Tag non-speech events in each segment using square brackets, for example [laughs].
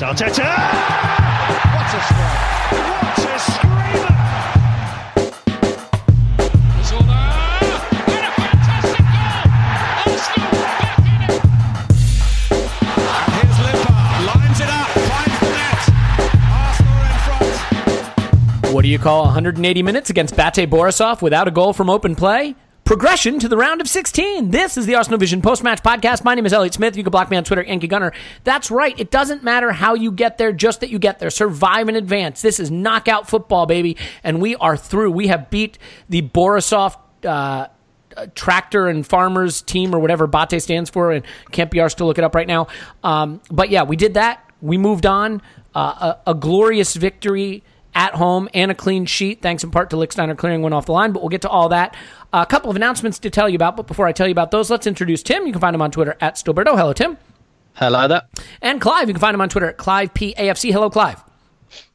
Arteta! What a strike! What a screamer! And a fantastic goal! Arsenal back in it! And here's Limpar, lines it up, finds the net. Arsenal in front. What do you call 180 minutes against Bate Borisov without a goal from open play? Progression to the round of 16. This is the Arsenal Vision post-match podcast. My name is Elliot Smith. You can block me on Twitter, Yankee Gunner. That's right. It doesn't matter how you get there, just that you get there. Survive in advance. This is knockout football, baby. And we are through. We have beat the Borisov, uh, tractor and farmers team or whatever Bate stands for, and can't be ours to look it up right now. Um, but yeah, we did that. We moved on. Uh, a, a glorious victory at home and a clean sheet, thanks in part to Lichtsteiner clearing one off the line. But we'll get to all that. A couple of announcements to tell you about. But before I tell you about those, let's introduce Tim. You can find him on Twitter at Stillberto. Hello, Tim. Hello there. And Clive. You can find him on Twitter at Clive PAFC. Hello, Clive.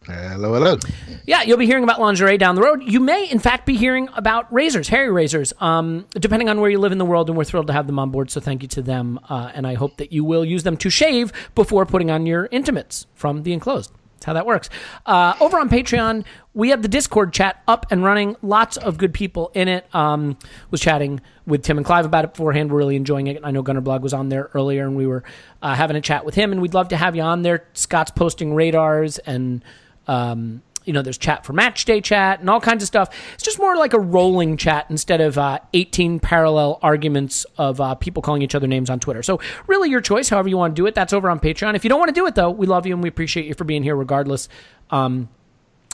Hello, hello. Yeah, you'll be hearing about lingerie down the road. You may, in fact, be hearing about razors, hairy razors, um, depending on where you live in the world. And we're thrilled to have them on board. So thank you to them. Uh, and I hope that you will use them to shave before putting on your intimates from the enclosed. That's how that works. Uh, over on Patreon, we have the Discord chat up and running. Lots of good people in it. Um, was chatting with Tim and Clive about it beforehand. We're really enjoying it. I know Gunner Blog was on there earlier, and we were uh, having a chat with him. And we'd love to have you on there. Scott's posting radars and. Um, you know, there's chat for match day chat and all kinds of stuff. It's just more like a rolling chat instead of uh, 18 parallel arguments of uh, people calling each other names on Twitter. So, really, your choice, however you want to do it. That's over on Patreon. If you don't want to do it, though, we love you and we appreciate you for being here regardless. Um,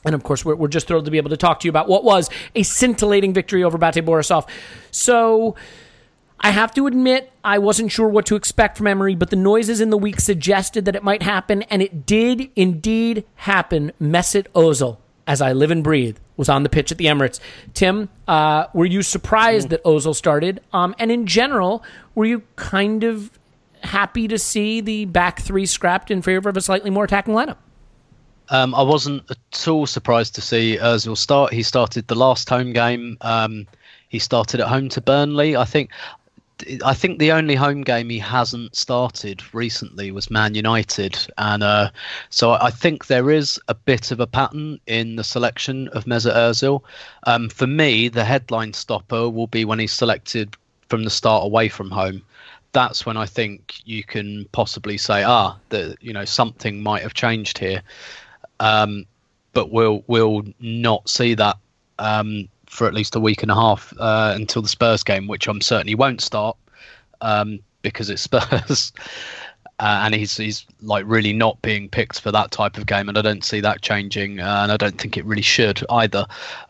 and of course, we're, we're just thrilled to be able to talk to you about what was a scintillating victory over Bate Borisov. So, I have to admit, I wasn't sure what to expect from Emery, but the noises in the week suggested that it might happen, and it did indeed happen. Mesut Ozil, as I live and breathe, was on the pitch at the Emirates. Tim, uh, were you surprised that Ozil started? Um, and in general, were you kind of happy to see the back three scrapped in favor of a slightly more attacking lineup? Um, I wasn't at all surprised to see Ozil start. He started the last home game. Um, he started at home to Burnley. I think I think the only home game he hasn't started recently was Man United, and uh, so I think there is a bit of a pattern in the selection of Mesut Ozil. Um, for me, the headline stopper will be when he's selected from the start away from home. That's when I think you can possibly say, ah, that you know something might have changed here, um, but we'll we'll not see that. Um, for at least a week and a half uh, until the Spurs game, which I'm certainly won't start um, because it's [laughs] Spurs. uh, and he's he's like really not being picked for that type of game, and I don't see that changing, uh, and I don't think it really should either.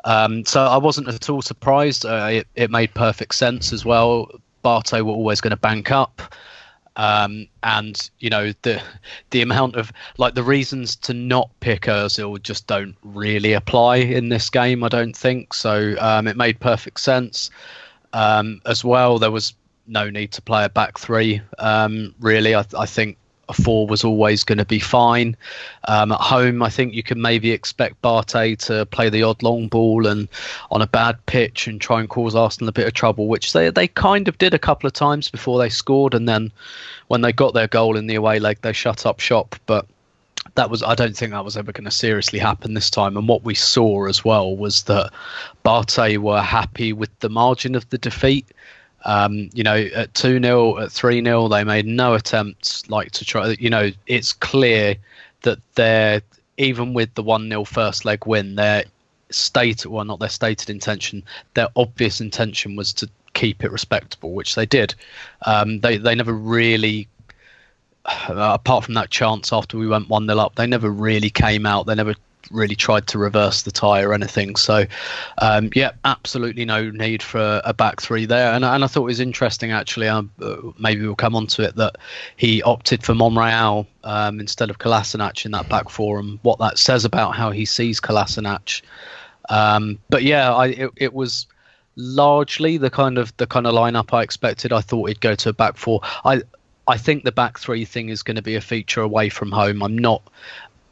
Um, so I wasn't at all surprised. Uh, it, it made perfect sense as well. Bate were always going to bank up. Um, and you know the the amount of like the reasons to not pick Özil just don't really apply in this game. I don't think so. Um, it made perfect sense. Um, as well, there was no need to play a back three. Um, really, I, I, think a four was always going to be fine. Um, at home, I think you can maybe expect Bate to play the odd long ball and on a bad pitch and try and cause Arsenal a bit of trouble, which they they kind of did a couple of times before they scored, and then when they got their goal in the away leg, they shut up shop. But that was I don't think that was ever going to seriously happen this time. And what we saw as well was that Bate were happy with the margin of the defeat. Um, you know, at 2 0, at 3 0, they made no attempts like to try. You know, it's clear that they're, even with the 1 0 first leg win, their stated, well, not their stated intention, their obvious intention was to keep it respectable, which they did. Um, they, they never really [sighs] apart from that chance after we went 1 0 up, they never really came out. They never really tried to reverse the tie or anything. So, um, yeah, absolutely no need for a back three there. And, and I thought it was interesting, actually. Um, maybe we'll come on to it that he opted for Monreal um, instead of Kolasinac in that back four, and what that says about how he sees Kolasinac. Um, but yeah, I, it, it was largely the kind of the kind of lineup I expected. I thought he'd go to a back four. I I think the back three thing is going to be a feature away from home. I'm not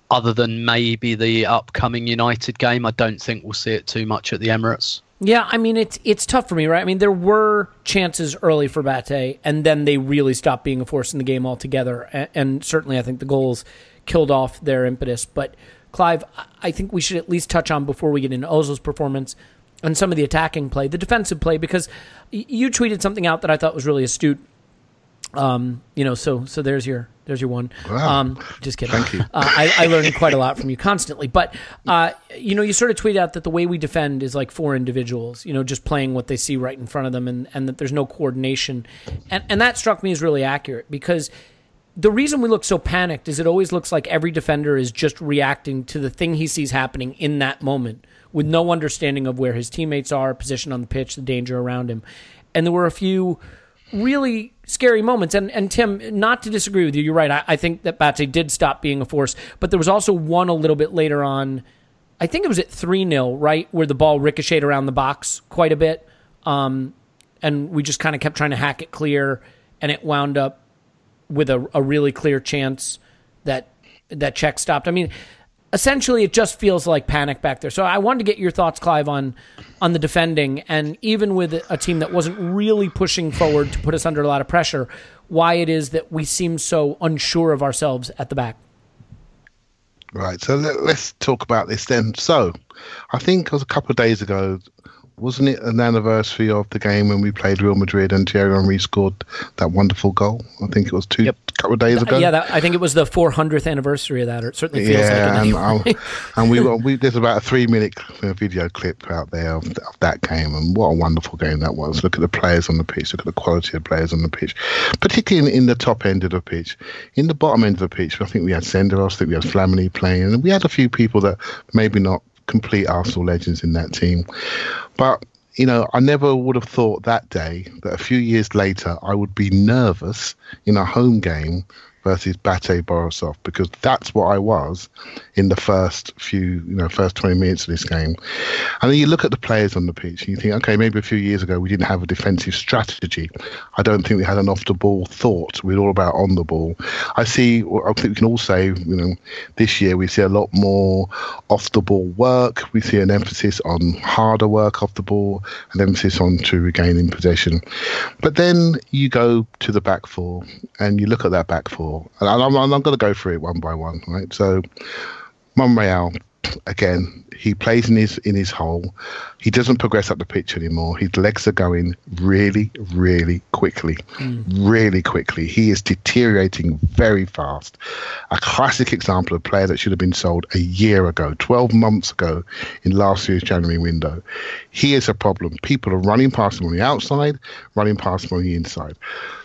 other than maybe the upcoming United game, I don't think we'll see it too much at the Emirates. Yeah, I mean it's it's tough for me, right? I mean there were chances early for Bate, and then they really stopped being a force in the game altogether. And, and certainly, I think the goals killed off their impetus. But Clive, I think we should at least touch on before we get into Ozil's performance and some of the attacking play, the defensive play, because you tweeted something out that I thought was really astute um, you know, so so there's your there's your one. Wow. Um, just kidding. Thank you. Uh, I, I learn quite a lot from you constantly, but uh, you know, you sort of tweet out that the way we defend is like four individuals. You know, just playing what they see right in front of them, and and that there's no coordination, and and that struck me as really accurate because the reason we look so panicked is it always looks like every defender is just reacting to the thing he sees happening in that moment with no understanding of where his teammates are, position on the pitch, the danger around him, and there were a few really scary moments. And and Tim, not to disagree with you, you're right. I, I think that Bate did stop being a force, but there was also one a little bit later on. I think it was at three 0 right, where the ball ricocheted around the box quite a bit, um, and we just kind of kept trying to hack it clear, and it wound up with a, a really clear chance that that check stopped. I mean, essentially it just feels like panic back there. So I wanted to get your thoughts, Clive, on on the defending, and even with a team that wasn't really pushing forward to put us under a lot of pressure, why it is that we seem so unsure of ourselves at the back. Right. So let, us talk about this then. So I think it was a couple of days ago wasn't it an anniversary of the game when we played Real Madrid and Thierry Henry scored that wonderful goal? I think it was two yep. couple of days ago. Yeah, that, I think it was the 400th anniversary of that. Or it certainly feels yeah, like it. And, [laughs] and we, we there's about a three minute uh, video clip out there of, of, that game, and what a wonderful game that was. Look at the players on the pitch. Look at the quality of players on the pitch, particularly in, in the top end of the pitch. In the bottom end of the pitch, I think we had Senderos, I think we had Flamini playing, and we had a few people that maybe not complete Arsenal legends in that team. But you know, I never would have thought that day that a few years later I would be nervous in a home game versus Bate Borisov because that's what I was in the first few, you know, first 20 minutes of this game. And then you look at the players on the pitch and you think, okay, maybe a few years ago we didn't have a defensive strategy. I don't think we had an off the ball thought. We are all about on the ball. I see, I think we can all say, you know, this year we see a lot more off the ball work. We see an emphasis on harder work off the ball, an emphasis on to regaining possession. But then you go to the back four and you look at that back four and I'm, I'm, I'm going to go through it one by one, right? So, Monreal, again, he plays in his in his hole. He doesn't progress up the pitch anymore. His legs are going really, really quickly, hmm. really quickly. He is deteriorating very fast. A classic example of a player that should have been sold a year ago, 12 months ago, in last year's January window. He is a problem. People are running past him on the outside, running past him on the inside.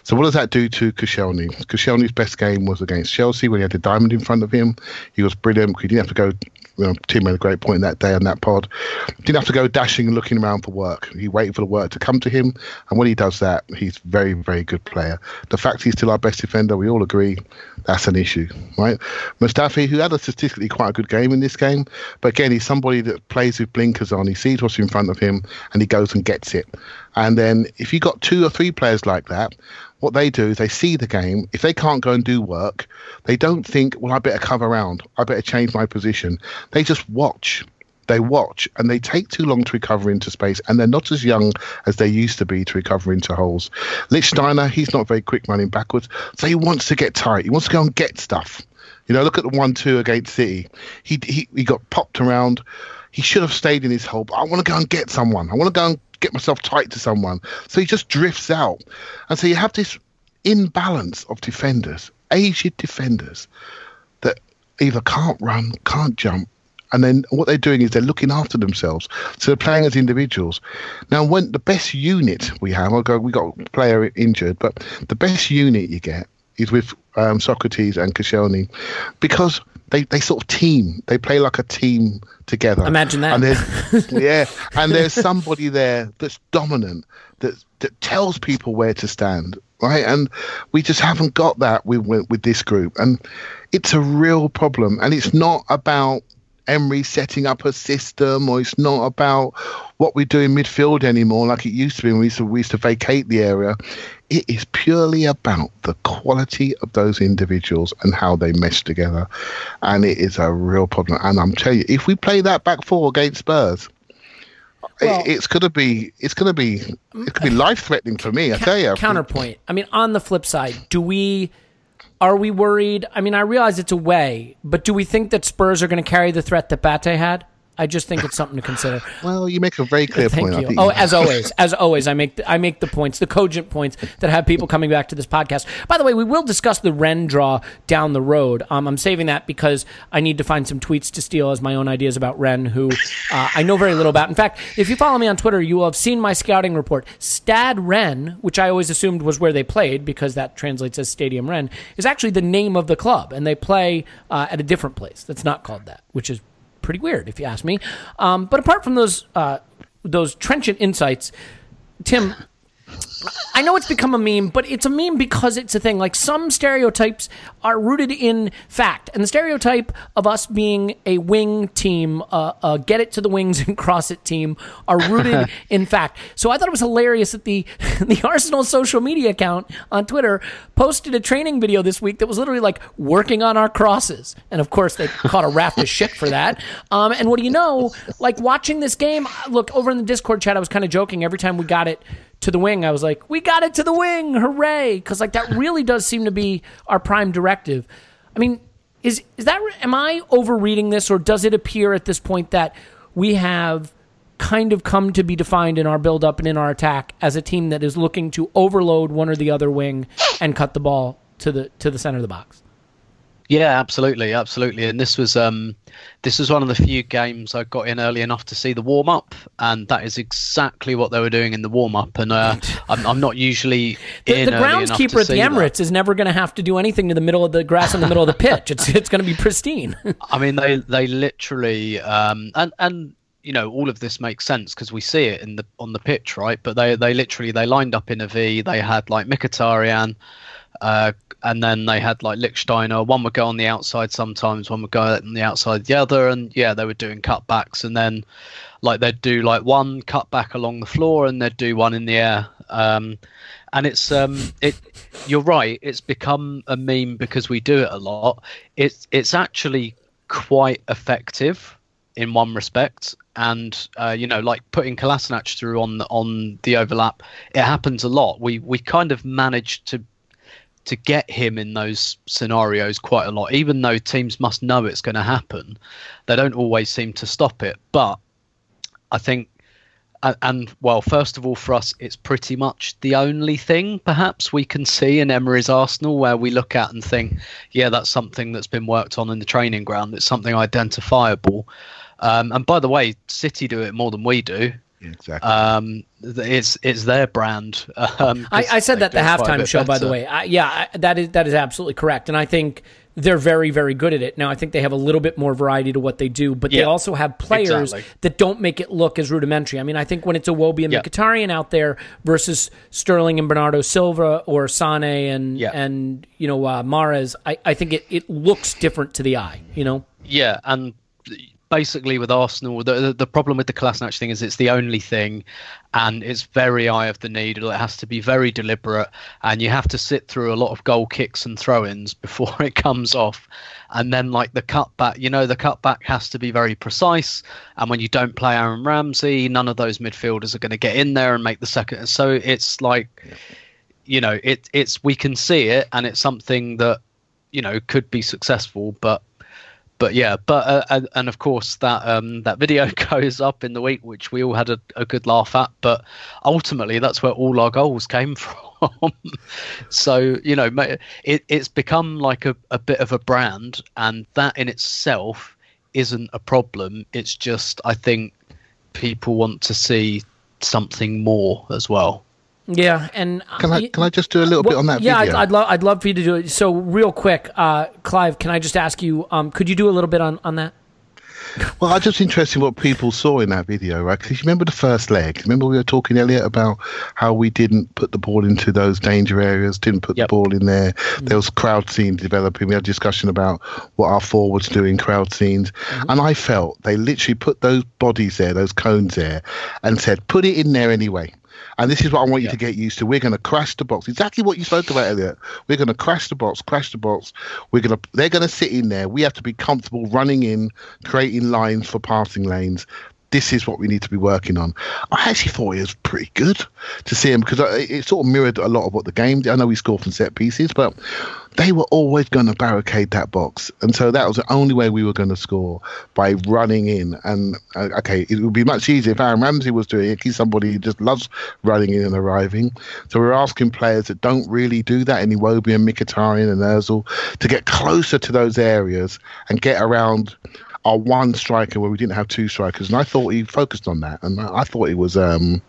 So what does that do to Koscielny? Koscielny's best game was against Chelsea when he had the diamond in front of him. He was brilliant. He didn't have to go. You know, made a great point that day on that pod. Didn't have to go dashing and looking around for work. He waited for the work to come to him, and when he does that, he's very, very good player. The fact he's still our best defender, we all agree, that's an issue, right? Mustafi, who had a statistically quite a good game in this game, but again, he's somebody that plays with blinkers on. He sees what's in front of him, and he goes and gets it. And then if you've got two or three players like that, what they do is they see the game. If they can't go and do work, they don't think, well, I better cover around. I better change my position. They just watch. They watch and they take too long to recover into space, and they're not as young as they used to be to recover into holes. Lichtsteiner, he's not very quick running backwards, so he wants to get tight. He wants to go and get stuff. You know, look at the one-two against City. He he he got popped around. He should have stayed in his hole. But I want to go and get someone. I want to go and get myself tight to someone. So he just drifts out, and so you have this imbalance of defenders, aged defenders, that either can't run, can't jump, and then what they're doing is they're looking after themselves. So they're playing as individuals. Now, when the best unit we have, I'll go, we got a player injured, but the best unit you get is with um, Sokratis and Koscielny because they, they sort of team. They play like a team together. Imagine that. And there's, [laughs] yeah, and there's somebody there that's dominant that that tells people where to stand, right? And we just haven't got that with with, with this group, and it's a real problem. And it's not about Emery setting up a system, or it's not about what we do in midfield anymore, like it used to be when we used to, we used to vacate the area. It is purely about the quality of those individuals and how they mesh together, and it is a real problem. And I'm telling you, if we play that back four against Spurs, Well- it's gonna be it's gonna be it could be uh, life threatening for me. I tell you. counterpoint. I mean, on the flip side, do we are we worried? I mean, I realize it's away, but do we think that Spurs are going to carry the threat that Bate had? I just think it's something to consider. [laughs] Well, you make a very clear Thank point. You. Oh, as always, [laughs] as always, I make the, I make the points, the cogent points that have people coming back to this podcast. By the way, we will discuss the Rennes draw down the road. Um, I'm saving that because I need to find some tweets to steal as my own ideas about Rennes, who uh, I know very little about. In fact, if you follow me on Twitter, you will have seen my scouting report. Stade Rennes, which I always assumed was where they played because that translates as Stadium Rennes, is actually the name of the club, and they play uh, at a different place that's not called that, which is pretty weird if you ask me. Um, but apart from those uh, those trenchant insights, Tim, I know it's become a meme, but it's a meme because it's a thing. Like some stereotypes are rooted in fact, and the stereotype of us being a wing team, uh, uh, get it to the wings [laughs] and cross it team, are rooted [laughs] in fact. So I thought it was hilarious that the [laughs] the Arsenal social media account on Twitter posted a training video this week that was literally like working on our crosses, and of course they caught a raft of shit for that. Um, and what do you know? Like watching this game, look over in the Discord chat, I was kind of joking every time we got it to the wing, I was like, "We got it to the wing! Hooray!" Because like that really does seem to be our prime directive. I mean, is is that am I overreading this, or does it appear at this point that we have kind of come to be defined in our build up and in our attack as a team that is looking to overload one or the other wing and cut the ball to the to the center of the box? Yeah, absolutely, absolutely. And this was um, this was one of the few games I got in early enough to see the warm up, and that is exactly what they were doing in the warm up. And uh, I'm, I'm not usually The, in the groundskeeper at the. Emirates is never going to have to do anything to the middle of the grass in the middle of the pitch. It's it's going to be pristine. [laughs] I mean, they they literally um, and and you know all of this makes sense because we see it in the on the pitch, right? But they they literally they lined up in a V. They had like Mkhitaryan, uh, and then they had like Lichtsteiner. One would go on the outside sometimes, one would go on the outside the other, and yeah, they were doing cutbacks, and then like they'd do like one cutback along the floor, and they'd do one in the air. Um, and it's um it you're right it's become a meme because we do it a lot it's it's actually quite effective in one respect and uh, you know like putting Kolasinac through on the on the overlap it happens a lot we we kind of managed to to get him in those scenarios quite a lot. Even though teams must know it's going to happen, they don't always seem to stop it. But I think, and, well, first of all, for us, it's pretty much the only thing perhaps we can see in Emery's Arsenal where we look at and think, yeah, that's something that's been worked on in the training ground. It's something identifiable. Um, and by the way, City do it more than we do. Yeah, exactly. Um, it's it's their brand. Um, I, I said that the do it quite a halftime bit show, by the way. I, yeah, I, that is that is absolutely correct, and I think they're very very good at it. Now, I think they have a little bit more variety to what they do, but they also have players exactly. that don't make it look as rudimentary. I mean, I think when it's Iwobi and Yeah. Mkhitaryan out there versus Sterling and Bernardo Silva or Sane and Yeah. and you know uh, Mahrez, I, I think it, it looks different to the eye. You know, Yeah, and basically with Arsenal, the the, the problem with the Kolasinac thing is it's the only thing, and it's very eye of the needle. It has to be very deliberate, and you have to sit through a lot of goal kicks and throw-ins [laughs] before it comes off. And then like the cutback, you know, the cutback has to be very precise. And when you don't play Aaron Ramsey, none of those midfielders are going to get in there and make the second. So it's like, you know, it it's we can see it, and it's something that you know could be successful, but but yeah, but uh, and, of course that um, that video [laughs] goes up in the week, which we all had a, a good laugh at. But ultimately, that's where all our goals came [laughs] from. so you know, it, it's become like a, a bit of a brand, and that in itself isn't a problem. It's just I think people want to see something more as well. Yeah, and Can I y- can I just do a little bit on that yeah, video? I'd, I'd love I'd love for you to do it. So real quick, uh, Clive, can I just ask you? Um, could you do a little bit on on that? Well, I'm just interested in what people saw in that video, right? Because you remember the first leg. Remember we were talking earlier about how we didn't put the ball into those danger areas, didn't put Yep. the ball in there. There was crowd scene developing. We had a discussion about what our forwards do in crowd scenes, and I felt they literally put those bodies there, those cones there, and said, "Put it in there anyway." And this is what I want you to get used to. We're going to crash the box. Exactly what you spoke about earlier. We're going to crash the box, crash the box. We're going to. They're going to sit in there. We have to be comfortable running in, creating lines for passing lanes. This is what we need to be working on. I actually thought it was pretty good to see him because it sort of mirrored a lot of what the game. did. I know we scored from set pieces, but they were always going to barricade that box, and so that was the only way we were going to score by running in. And uh, okay, it would be much easier if Aaron Ramsey was doing it. He's somebody who just loves running in and arriving. So we're asking players that don't really do that, any Iwobi and Mkhitaryan and Özil, to get closer to those areas and get around our one striker where we didn't have two strikers. And I thought he focused on that, and I thought it was um,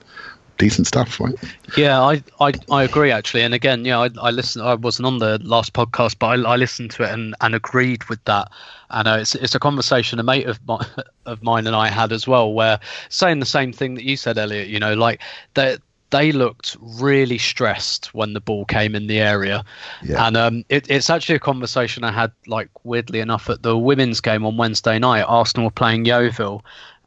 decent stuff, right? Yeah, I, I, I agree actually. And again, yeah, I, I listened. I wasn't on the last podcast, but I, I listened to it and, and agreed with that. And uh, it's it's a conversation a mate of my, [laughs] of mine and I had as well, where saying the same thing that you said, Elliot. You know, like they they looked really stressed when the ball came in the area, Yeah. and um, it, it's actually a conversation I had like weirdly enough at the women's game on Wednesday night. Arsenal were playing Yeovil,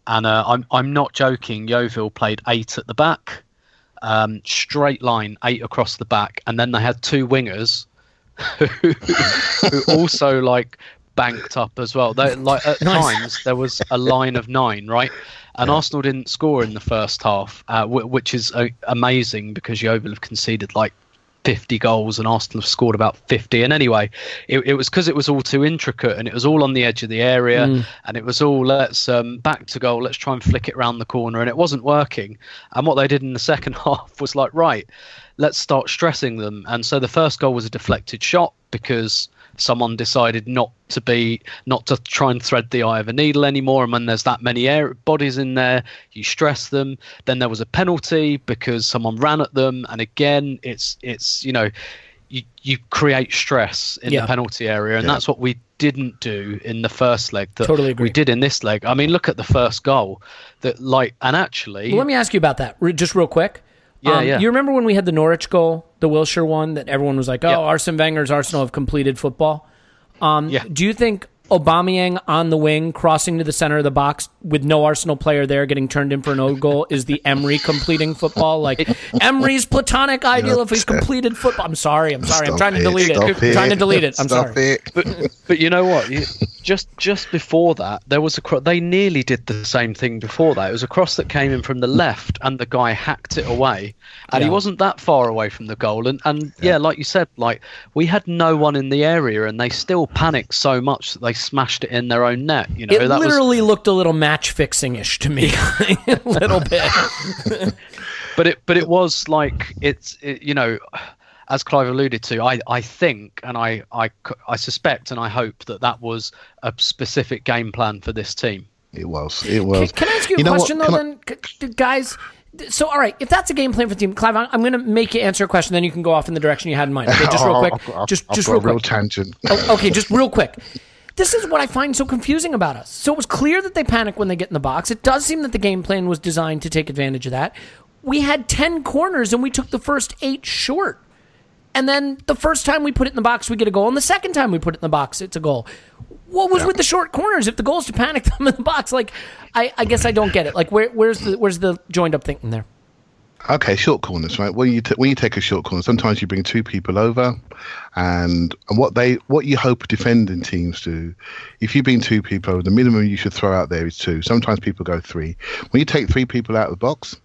and uh, I'm I'm not joking. Yeovil played eight at the back um, straight line, eight across the back, and then they had two wingers [laughs] who, who also like banked up as well. They, like at [laughs] Nice. times there was a line of nine, right? And Arsenal didn't score in the first half, uh, w- which is uh, amazing because Yeovil have conceded like 50 goals and Arsenal have scored about 50. And anyway, it, it was because it was all too intricate and it was all on the edge of the area and it was all let's um, back to goal, let's try and flick it round the corner. And it wasn't working. And what they did in the [laughs] second half was like, right, let's start stressing them. And so the first goal was a deflected shot because someone decided not to be not to try and thread the eye of a needle anymore and when there's that many air bodies in there you stress them then there was a penalty because someone ran at them and again it's it's you know you you create stress in Yeah. the penalty area and Yeah. that's what we didn't do in the first leg that Totally agree. we did in this leg i mean look at the first goal that like and actually Well, let me ask you about that, just real quick. Um, Yeah, yeah. You remember when we had the Norwich goal, the Wilshere one, that everyone was like, "Oh, Yeah. Arsene Wenger's Arsenal have completed football." Um, Yeah. Do you think Aubameyang on the wing, crossing to the center of the box with no Arsenal player there, getting turned in for an own goal, is the Emery completing football? Like Emery's platonic ideal if he's completed football. I'm sorry. I'm sorry. I'm Stop trying to delete it. stop I'm trying to delete it. I'm Stop sorry. it. but you know what? You, just just before that, there was a cro- they nearly did the same thing before that. It was a cross that came in from the left, and the guy hacked it away, and he wasn't that far away from the goal. And and yeah. like you said, like we had no one in the area, and they still panicked so much that they smashed it in their own net. You know, It that was literally looked a little match fixing ish to me, [laughs] a little bit. [laughs] but it but it was like it's it, you know as clive alluded to i i think and I, I, I suspect and i hope that that was a specific game plan for this team It was. It Can, was. can I ask you a know what? question though? Can I- Then, C- d- guys. So, all right, if that's a game plan for the team, Clive, I'm, I'm going to make you answer a question. Then you can go off in the direction you had in mind. Okay, just real [laughs] quick. I've got- just, I've just got real a real quick. tangent. Oh, okay, just real quick. This is what I find so confusing about us. So it was clear that they panic when they get in the box. It does seem that the game plan was designed to take advantage of that. We had 10 corners and we took the first eight short. And then the first time we put it in the box, we get a goal. And the second time we put it in the box, it's a goal. What was with the short corners? If the goal is to panic [laughs] them in the box, like I, I guess I don't get it. Like where, where's the where's the joined up thinking there? Okay, short corners, right? When you t- when you take a short corner, sometimes you bring two people over, and and what they what you hope defending teams do, if you bring two people over, the minimum you should throw out there is two. Sometimes people go three. When you take three people out of the box,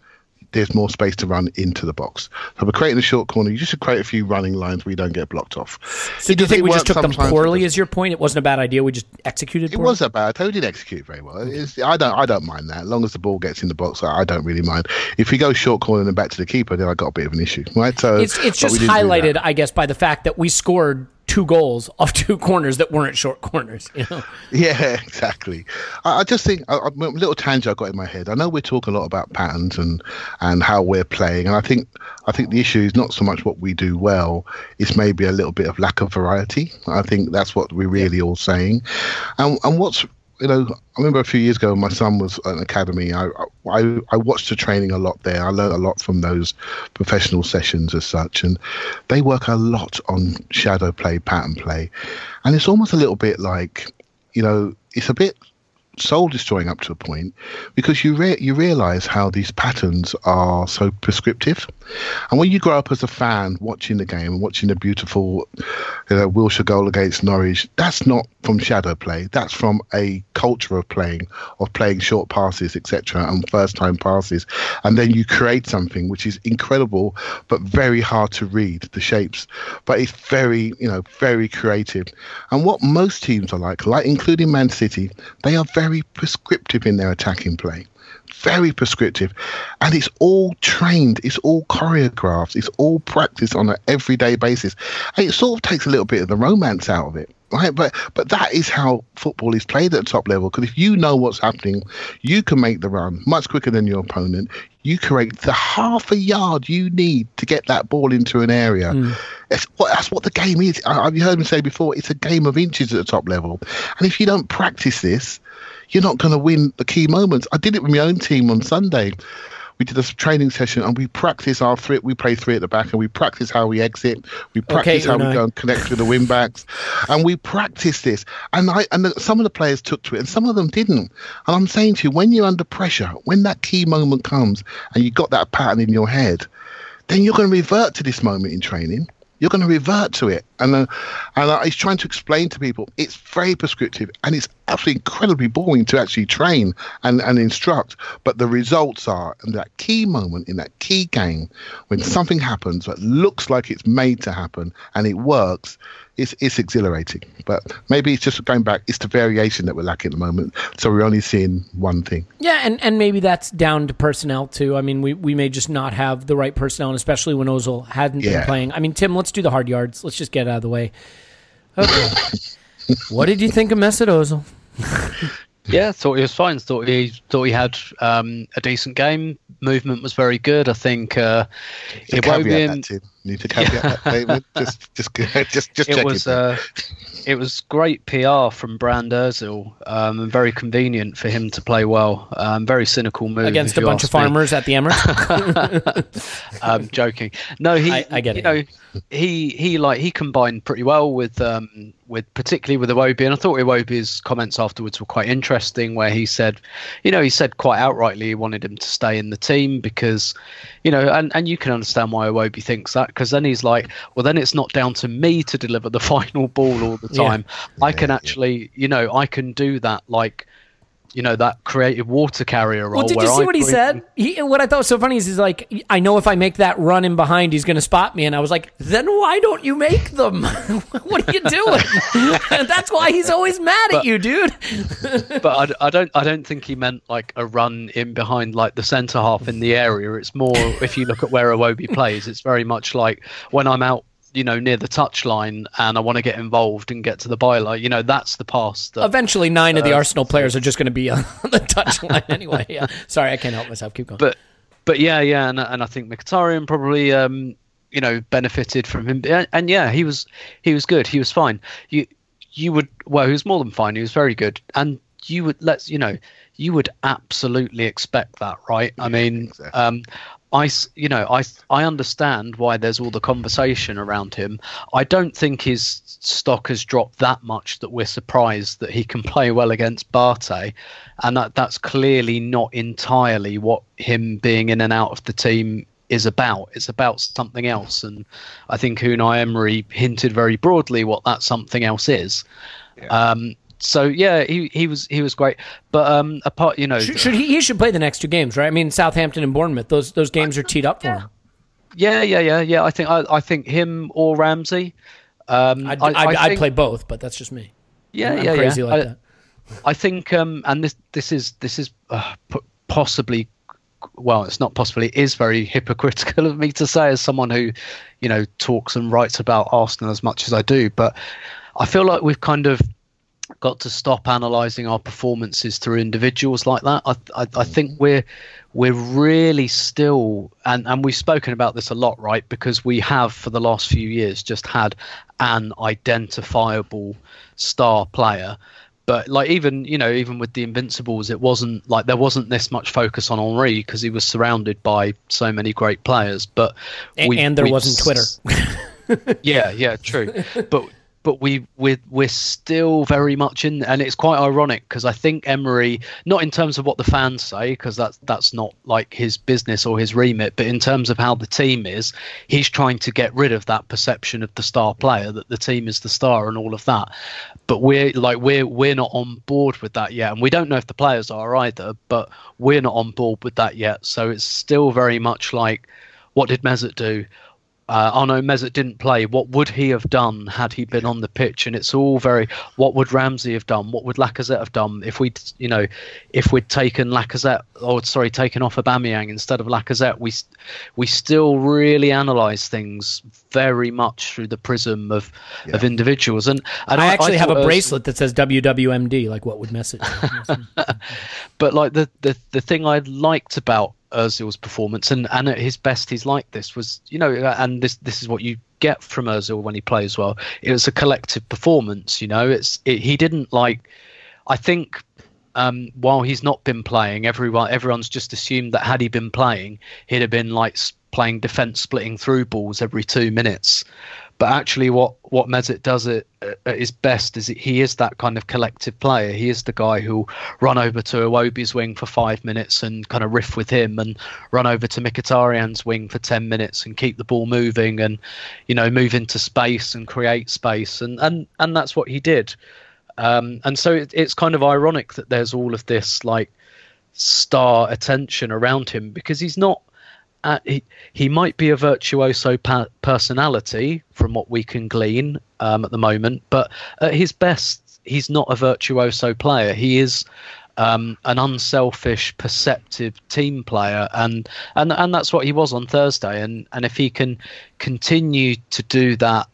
there's more space to run into the box. So we're creating a short corner, you just should create a few running lines where you don't get blocked off. So do you think we just took them poorly? Is your point? It wasn't a bad idea. We just executed. It poorly? was a bad. They did execute very well. It's, I don't. I don't mind that. As long as the ball gets in the box, I I don't really mind. If we go short corner and back to the keeper, then I got a bit of an issue, right? So It's it's just we didn't do highlighted. I guess, by the fact that we scored two goals [laughs] off two corners that weren't short corners. You know? Yeah, [laughs] exactly. I, I just think a, a little tangent I got in my head. I know we're talking a lot about patterns and and how we're playing, and I think I think the issue is not so much what we do well; it's maybe a little bit of lack of variety. I think that's what we're really all saying, and and what's you know, I remember a few years ago, my son was at an academy. I, I I watched the training a lot there. I learned a lot from those professional sessions as such, and they work a lot on shadow play, pattern play, and it's almost a little bit like, you know, it's a bit soul destroying up to a point because you re- you realize how these patterns are so prescriptive. And when you grow up as a fan watching the game and watching the beautiful you know Wilshere goal against Norwich that's not from shadow play. That's from a culture of playing of playing short passes etc and first time passes. And then you create something which is incredible but very hard to read the shapes. But it's very you know very creative. And what most teams are like like including Man City they are very prescriptive in their attacking play. Very prescriptive. And it's all trained it's all choreographed it's all practiced on an everyday basis. And it sort of takes a little bit of the romance out of it right? But but that is how football is played at the top level because if you know what's happening you can make the run much quicker than your opponent. You create the half a yard you need to get that ball into an area. Hmm. It's what that's what the game is. I, i've heard me say before it's a game of inches at the top level. And if you don't practice this you're not going to win the key moments. I did it with my own team on Sunday. We did a training session and we practice our three. We play three at the back and we practice how we exit. We practice how Unai. we go and connect with the wing backs, and we practice this. And I and the, some of the players took to it and some of them didn't. And I'm saying to you, when you're under pressure, when that key moment comes and you got that pattern in your head, then you're going to revert to this moment in training. You're going to revert to it, and uh, and uh, he's trying to explain to people it's very prescriptive and it's absolutely incredibly boring to actually train and, and instruct. But the results are in that key moment in that key game when something happens that looks like it's made to happen and it works. It's it's exhilarating. But maybe it's just going back. It's the variation that we're lacking at the moment. So we're only seeing one thing. Yeah, and, and maybe that's down to personnel too. I mean, we, we may just not have the right personnel, and especially when Ozil hadn't been playing. I mean, Tim, let's do the hard yards. Let's just get out of the way. Okay. [laughs] what did you think of Mesut Ozil? [laughs] Yeah, thought he was fine. Thought he thought he had um, a decent game. Movement was very good. I think uh, To caveat Iwobi that, Tim. Need to caveat that [laughs] statement. Just just [laughs] just just it was it. uh, it was great PR from Brand Özil um, and very convenient for him to play well. Um, very cynical move Against a bunch of ask me. farmers at the Emirates? [laughs] um, joking. No, he. I- I get you it. know, he he like he combined pretty well with um with particularly with Iwobi, and I thought Iwobi's comments afterwards were quite interesting, where he said, you know, he said quite outrightly he wanted him to stay in the team because, you know, and and you can understand why Iwobi thinks that because then he's like, well, then it's not down to me to deliver the [laughs] final ball all the time. I can actually, you know, I can do that like you know that creative water carrier role. Well, did you see I what he bring- said? He, what I thought was so funny is he's like, I know if I make that run in behind, he's going to spot me. And I was like, then why don't you make them? [laughs] what are you doing? and [laughs] that's why he's always mad at you, dude. [laughs] but I, I don't I don't think he meant like a run in behind like the centre half in the area. It's more if you look at where Iwobi plays, it's very much like when I'm out, you know, near the touchline and I want to get involved and get to the byline. You know, that's the pass. That, Eventually, nine of the Uh, Arsenal players are just going to be on [laughs] the touchline anyway. Yeah. Sorry, I can't help myself. Keep going. but but yeah, yeah, and and I think Mkhitaryan probably um you know benefited from him, and, and yeah, he was he was good, he was fine. You you would well, he was more than fine. He was very good, and you would let's you know you would absolutely expect that, right? I mean, exactly. um, I you know I I understand why there's all the conversation around him. I don't think his stock has dropped that much that we're surprised that he can [laughs] play well against Bate, and that that's clearly not entirely what him being in and out of the team is about. It's about something else, and I think Unai Emery hinted very broadly what that something else is. Um, so yeah, he, he was he was great, but um, apart you know should, should he, he should play the next two games, right? I mean, Southampton and Bournemouth. Those those games are teed up for him. Yeah, yeah, yeah, yeah. I think I, I think him or Ramsey. Um, I'd, I- I'd, I I'd play both, but that's just me. Yeah, I'm yeah, crazy yeah. like I, that. I think, um, and this this is this is uh, possibly, well, it's not possibly. It is very hypocritical [laughs] of me to say as someone who, you know, talks and writes about Arsenal as much as I do. But I feel like we've kind of got to stop analysing our performances through individuals like that. I, I, I think we're we're really still, and, and we've spoken about this a lot, right? Because we have for the last few years just had an identifiable star player. But like even you know even with the Invincibles, it wasn't like there wasn't this much focus on Henry because he was surrounded by so many great players. But A- we- and there wasn't Twitter. [laughs] yeah, yeah, true. but but we we're, we're still very much in, and it's quite ironic because I think Emery, not in terms of what the fans say, because that's that's not like his business or his remit, but in terms of how the team is, he's trying to get rid of that perception of the star player that the team is the star and all of that. But we're like we're we're not on board with that yet, and we don't know if the players are either. But we're not on board with that yet, so it's still very much like, what did Mesut do? Uh, oh no, Mesut didn't play. What would he have done had he been on the pitch? And it's all very. What would Ramsey have done? What would Lacazette have done if we'd, you know, if we'd taken Lacazette or sorry, taken off Aubameyang instead of Lacazette? We we still really analyse things very much through the prism of of individuals. And, and I actually have a Ozil- bracelet that says WWMD. Like, what would message? [laughs] but like the the the thing I liked about Özil's performance, and and at his best, he's like this was, you know, and this this is what you get from Özil when he plays well. It was a collective performance, you know. It's it, he didn't like. I think um, while he's not been playing, everyone everyone's just assumed that had he been playing, he'd have been like playing defense, splitting through balls every two minutes. But actually, what what Mesut does at, at his best is he is that kind of collective player. He is the guy who'll run over to Iwobi's wing for five minutes and kind of riff with him, and run over to Mkhitaryan's wing for ten minutes and keep the ball moving, and you know move into space and create space, and and and that's what he did. Um, and so it, it's kind of ironic that there's all of this like star attention around him because he's not. Uh, he, he might be a virtuoso pa- personality from what we can glean um, at the moment, but at his best, he's not a virtuoso player. He is um, an unselfish, perceptive team player, and, and and that's what he was on Thursday. And and if he can continue to do that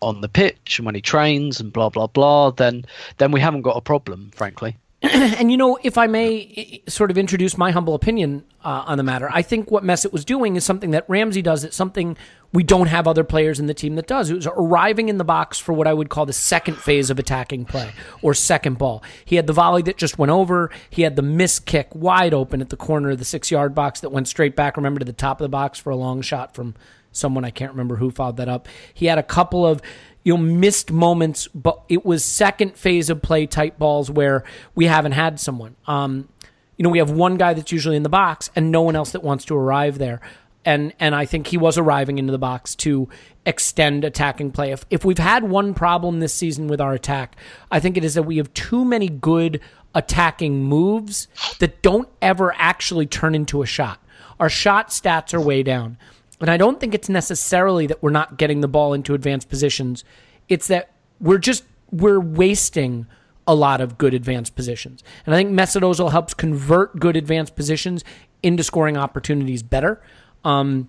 on the pitch and when he trains and blah blah blah, then then we haven't got a problem, frankly. [clears throat] and you know, if I may sort of introduce my humble opinion uh, on the matter, I think what Mesut was doing is something that Ramsey does. It's something we don't have other players in the team that does. It was arriving in the box for what I would call the second phase of attacking play or second ball. He had the volley that just went over. He had the miss kick wide open at the corner of the six yard box that went straight back. Remember to the top of the box for a long shot from someone I can't remember who followed that up. He had a couple of you know missed moments, but it was second phase of play type balls where we haven't had someone. Um, you know, we have one guy that's usually in the box and no one else that wants to arrive there. And and I think he was arriving into the box to extend attacking play. If if we've had one problem this season with our attack, I think it is that we have too many good attacking moves that don't ever actually turn into a shot. Our shot stats are way down. And I don't think it's necessarily that we're not getting the ball into advanced positions. It's that we're just we're wasting a lot of good advanced positions. And I think Mesut Ozil helps convert good advanced positions into scoring opportunities better. Um,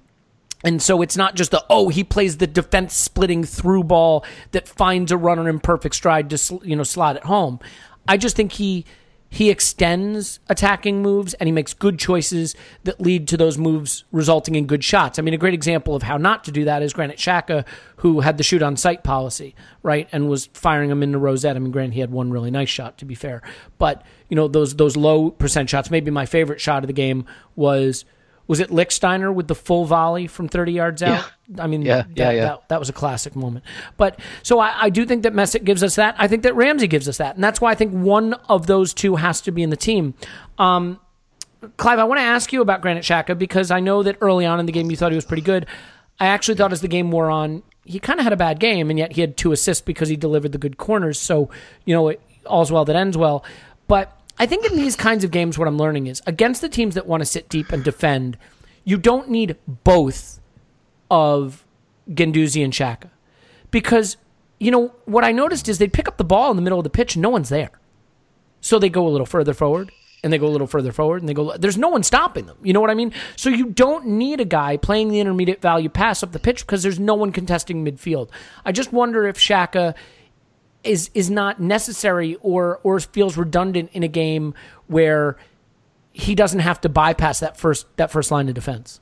and so it's not just the oh he plays the defense splitting through ball that finds a runner in perfect stride to you know slot it home. I just think he he extends attacking moves and he makes good choices that lead to those moves resulting in good shots. I mean, a great example of how not to do that is Granit Xhaka, who had the shoot on sight policy, right, and was firing them into Rosette. I mean, Grant, he had one really nice shot, to be fair, but you know those those low percent shots. Maybe my favorite shot of the game was was it Lichtsteiner with the full volley from 30 yards out? Yeah. I mean, yeah, that, yeah, yeah. That, that, was a classic moment. But so I, I do think that Mesut gives us that. I think that Ramsey gives us that. And that's why I think one of those two has to be in the team. Um, Clive, I want to ask you about Granit Xhaka because I know that early on in the game you thought he was pretty good. I actually thought as the game wore on, he kind of had a bad game, and yet he had two assists because he delivered the good corners. So, you know, it, all's well that ends well. But I think in these kinds of games, what I'm learning is against the teams that want to sit deep and defend, you don't need both of Guendouzi and Xhaka. Because, you know, what I noticed is they pick up the ball in the middle of the pitch and no one's there. So they go a little further forward and they go a little further forward and they go, there's no one stopping them. You know what I mean? So you don't need a guy playing the intermediate value pass up the pitch because there's no one contesting midfield. I just wonder if Xhaka is is not necessary or or feels redundant in a game where he doesn't have to bypass that first that first line of defense.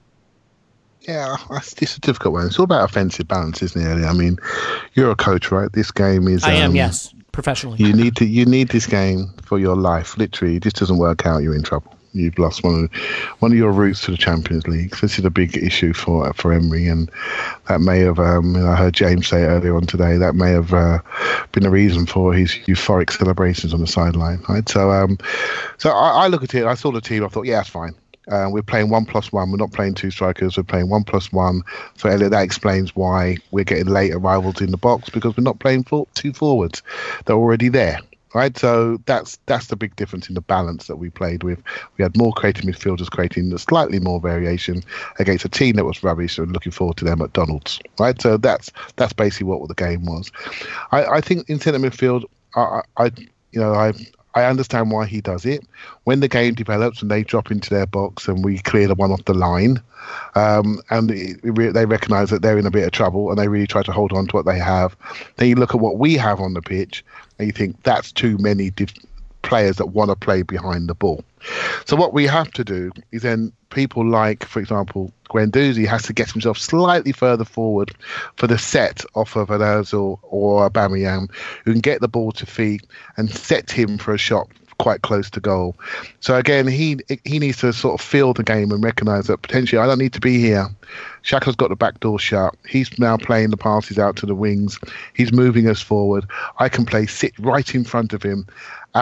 Yeah, it's a difficult one. It's all about offensive balance, isn't it? I mean, you're a coach, right? This game is. I am, um, yes, professionally. You need to. You need this game for your life. Literally, this doesn't work out, you're in trouble. You've lost one of one of your routes to the Champions League. This is a big issue for for Emery, and that may have. Um, I heard James say earlier on today that may have uh, been the reason for his euphoric celebrations on the sideline. Right. So, um, so I, I look at it. I saw the team. I thought, yeah, that's fine. Uh, we're playing one plus one. We're not playing two strikers. We're playing one plus one. So Elliot, that explains why we're getting late arrivals in the box because we're not playing two forwards. They're already there. Right, so that's that's the big difference in the balance that we played with. We had more creative midfielders creating slightly more variation against a team that was rubbish, and looking forward to them at Donald's. Right, so that's that's basically what the game was. I, I think in centre midfield, I, I you know I I understand why he does it. When the game develops and they drop into their box and we clear the one off the line, um, and they recognise that they're in a bit of trouble and they really try to hold on to what they have, then you look at what we have on the pitch and you think that's too many players that want to play behind the ball. So what we have to do is then people like, for example, Guendouzi has to get himself slightly further forward for the set off of an Ozil or Aubameyang, who can get the ball to feet and set him for a shot quite close to goal. So again, he he needs to sort of feel the game and recognise that potentially I don't need to be here. Xhaka's got the back door shut. He's now playing the passes out to the wings. He's moving us forward. I can play sit right in front of him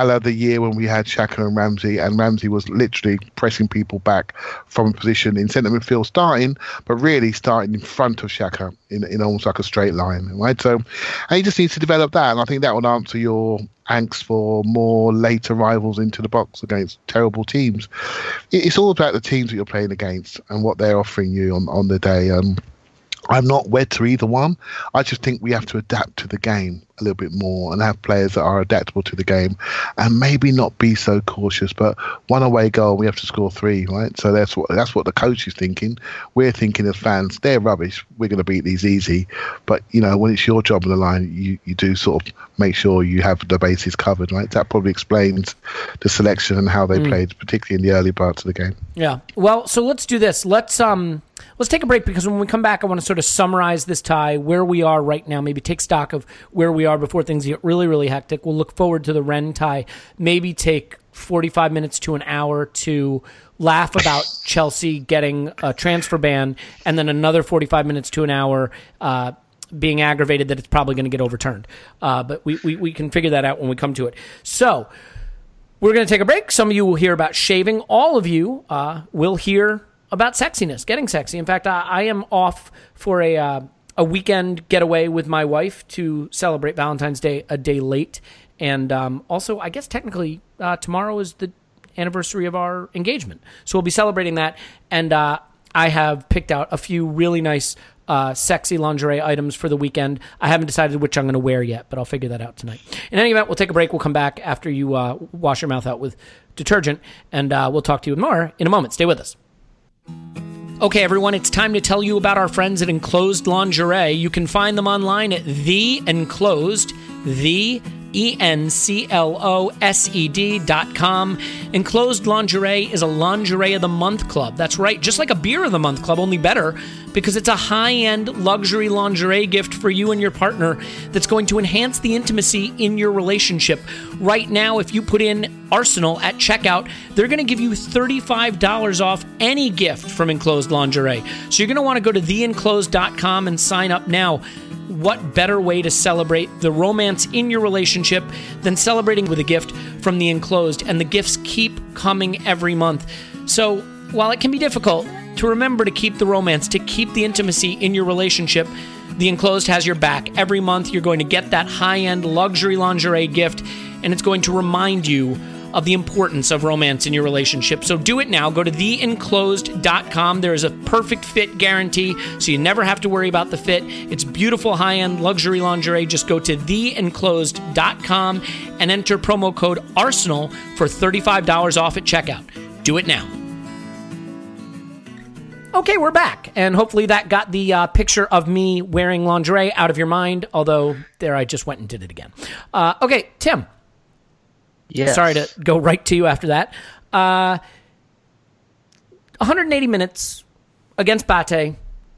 a la the year when we had Xhaka and Ramsey, and Ramsey was literally pressing people back from a position in centre midfield starting, but really starting in front of Xhaka in, in almost like a straight line, right? So, and he just needs to develop that, and I think that would answer your angst for more late arrivals into the box against terrible teams. It's all about the teams that you're playing against and what they're offering you on, on the day. Um, I'm not wed to either one. I just think we have to adapt to the game a little bit more and have players that are adaptable to the game and maybe not be so cautious. But one away goal, we have to score three, right? So that's what that's what the coach is thinking. We're thinking as fans, they're rubbish. We're going to beat these easy. But you know, when it's your job on the line, you you do sort of make sure you have the bases covered, right? That probably explains the selection and how they mm. played, particularly in the early parts of the game. Yeah. Well, so let's do this. Let's um let's take a break because when we come back, I want to sort of summarize this tie, where we are right now, maybe take stock of where we are before things get really, really hectic. We'll look forward to the Rennes tie, maybe take 45 minutes to an hour to laugh about [laughs] Chelsea getting a transfer ban, and then another 45 minutes to an hour uh, being aggravated that it's probably going to get overturned. Uh, but we, we, we can figure that out when we come to it. So we're going to take a break. Some of you will hear about shaving. All of you uh, will hear about sexiness, getting sexy. In fact, I, I am off for a uh, a weekend getaway with my wife to celebrate Valentine's Day a day late, and um, also I guess technically uh, tomorrow is the anniversary of our engagement, so we'll be celebrating that. And uh, I have picked out a few really nice. Uh, sexy lingerie items for the weekend. I haven't decided which I'm going to wear yet, but I'll figure that out tonight. In any event, we'll take a break. We'll come back after you uh, wash your mouth out with detergent, and uh, we'll talk to you more in a moment. Stay with us. Okay, everyone, it's time to tell you about our friends at Enclosed Lingerie. You can find them online at The Enclosed, the E N C L O S E D dot com. Enclosed Lingerie is a Lingerie of the Month club. That's right, just like a Beer of the Month club, only better, because it's a high end luxury lingerie gift for you and your partner that's going to enhance the intimacy in your relationship. Right now, if you put in Arsenal at checkout, they're going to give you $35 off any gift from Enclosed Lingerie. So you're going to want to go to theenclosed.com and sign up now what better way to celebrate the romance in your relationship than celebrating with a gift from the enclosed? And the gifts keep coming every month. So while it can be difficult to remember to keep the romance, to keep the intimacy in your relationship, the enclosed has your back. Every month, you're going to get that high end luxury lingerie gift, and it's going to remind you of the importance of romance in your relationship. So do it now. Go to theenclosed.com. There is a perfect fit guarantee, so you never have to worry about the fit. It's beautiful high end luxury lingerie. Just go to theenclosed.com and enter promo code ARSENAL for $35 off at checkout. Do it now. Okay, we're back, and hopefully that got the uh, picture of me wearing lingerie out of your mind. Although there, I just went and did it again. Uh, okay, Tim. Yeah. Sorry to go right to you after that. Uh, 180 minutes against Bate,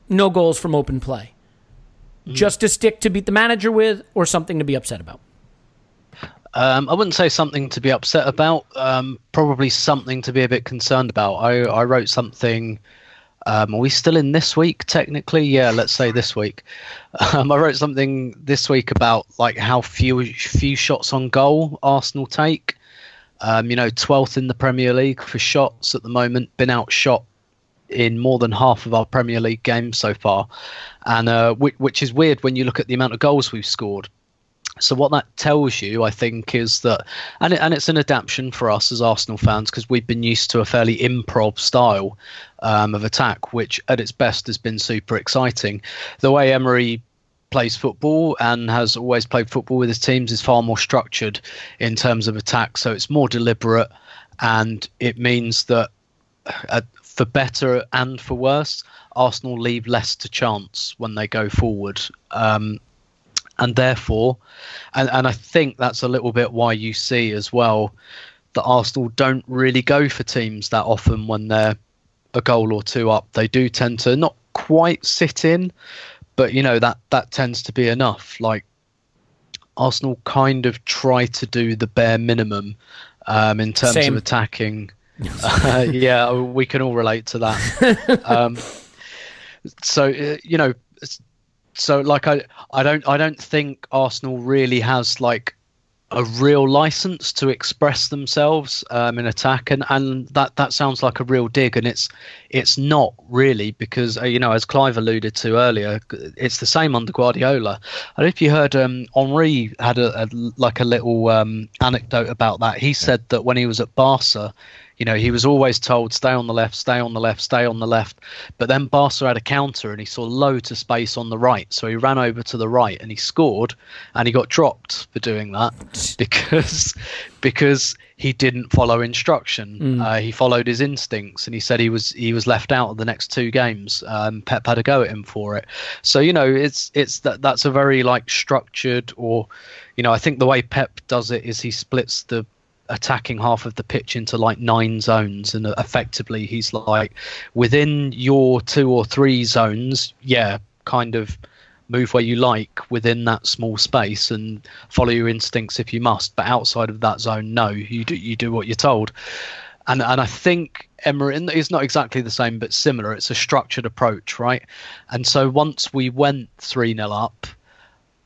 no goals from open play. Just a stick to beat the manager with, or something to be upset about. Um, I wouldn't say something to be upset about. Um, probably something to be a bit concerned about. I, I wrote something. Um, are we still in this week? Technically, yeah. Let's say this week. Um, I wrote something this week about like how few few shots on goal Arsenal take. Um, you know, twelfth in the Premier League for shots at the moment. Been outshot in more than half of our Premier League games so far, and uh, which, which is weird when you look at the amount of goals we've scored. So what that tells you, I think, is that, and it, and it's an adaptation for us as Arsenal fans because we've been used to a fairly improv style um, of attack, which at its best has been super exciting. The way Emery plays football and has always played football with his teams is far more structured in terms of attack, so it's more deliberate, and it means that uh, for better and for worse, Arsenal leave less to chance when they go forward. Um, and therefore, and, and I think that's a little bit why you see as well that Arsenal don't really go for teams that often when they're a goal or two up. They do tend to not quite sit in, but you know that that tends to be enough. Like Arsenal kind of try to do the bare minimum um, in terms Same. of attacking. [laughs] Uh, yeah, we can all relate to that. [laughs] um, so uh, you know, so like I, I don't, I don't think Arsenal really has like a real license to express themselves um, in attack, and, and that that sounds like a real dig, and it's it's not really because uh, you know as Clive alluded to earlier, it's the same under Guardiola. Know if you heard um, Henry had a, a like a little um, anecdote about that. He said that when he was at Barca, you know, he was always told stay on the left, stay on the left, stay on the left. But then Barca had a counter and he saw loads of space on the right. So he ran over to the right and he scored and he got dropped for doing that [laughs] because because he didn't follow instruction. Uh, he followed his instincts and he said he was he was left out of the next two games. Um, Pep had a go at him for it. So you know, it's it's that that's a very like structured or you know, I think the way Pep does it is he splits the attacking half of the pitch into like nine zones and effectively he's like within your two or three zones yeah kind of move where you like within that small space and follow your instincts if you must. But outside of that zone, no, you do you do what you're told. And and I think Emery is not exactly the same, but similar. It's a structured approach, right? And so once we went three 0 up,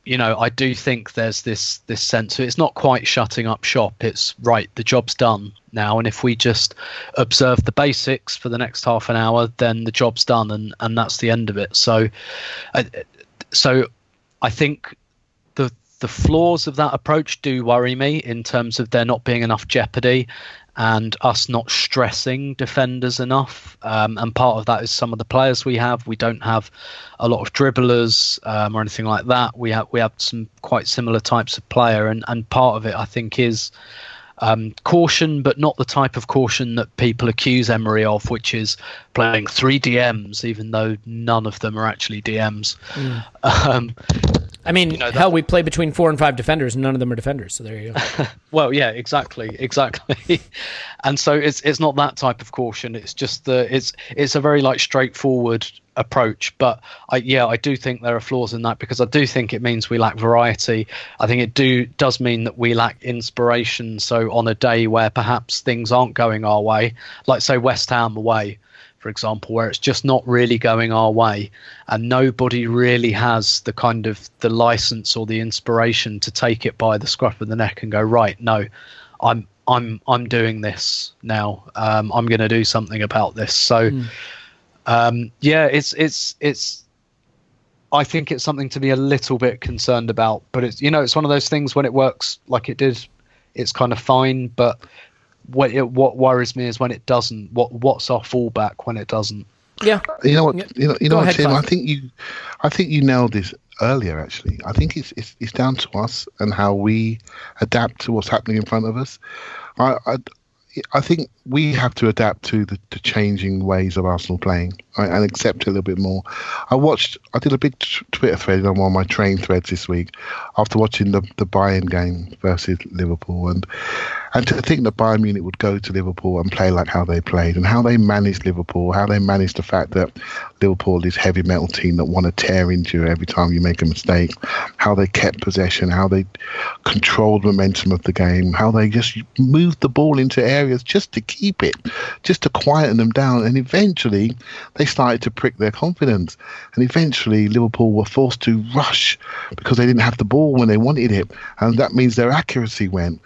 you know, I do think there's this this sense. Of it's not quite shutting up shop. It's right. The job's done now, and if we just observe the basics for the next half an hour, then the job's done, and and that's the end of it. So, uh, so I think the the flaws of that approach do worry me in terms of there not being enough jeopardy and us not stressing defenders enough. Um, and part of that is some of the players we have. We don't have a lot of dribblers um, or anything like that. We have we have some quite similar types of player, and and part of it I think is. Um, caution, but not the type of caution that people accuse Emery of, which is playing three DMs, even though none of them are actually DMs. Mm. [laughs] I mean, you know, hell, we play between four and five defenders, and none of them are defenders. So there you go. [laughs] well, yeah, exactly, exactly. [laughs] and so it's it's not that type of caution. It's just the it's it's a very like straightforward approach. But I yeah, I do think there are flaws in that because I do think it means we lack variety. I think it do does mean that we lack inspiration. So on a day where perhaps things aren't going our way, like say West Ham away for example, where it's just not really going our way, and nobody really has the kind of the license or the inspiration to take it by the scruff of the neck and go, right, no, I'm I'm I'm doing this now. Um, I'm going to do something about this. So, mm. um, yeah, it's it's it's. I think it's something to be a little bit concerned about, but it's you know it's one of those things when it works like it did, it's kind of fine. But what it, what worries me is when it doesn't. What what's our fallback when it doesn't? Yeah. You know what? Yeah. You know, you know what, ahead, Tim? I think you, I think you nailed this earlier. Actually, I think it's, it's it's down to us and how we adapt to what's happening in front of us. I, I I think we have to adapt to the, the changing ways of Arsenal playing right, and accept a little bit more. I watched, I did a big t- Twitter thread on one of my train threads this week after watching the the Bayern game versus Liverpool, and and to think that Bayern Munich would go to Liverpool and play like how they played and how they managed Liverpool, how they managed the fact that Liverpool is heavy metal team that want to tear into you every time you make a mistake, how they kept possession, how they controlled momentum of the game, how they just moved the ball into areas just to keep it, just to quieten them down. And eventually they started to prick their confidence. And eventually Liverpool were forced to rush because they didn't have the ball when they wanted it. And that means their accuracy went.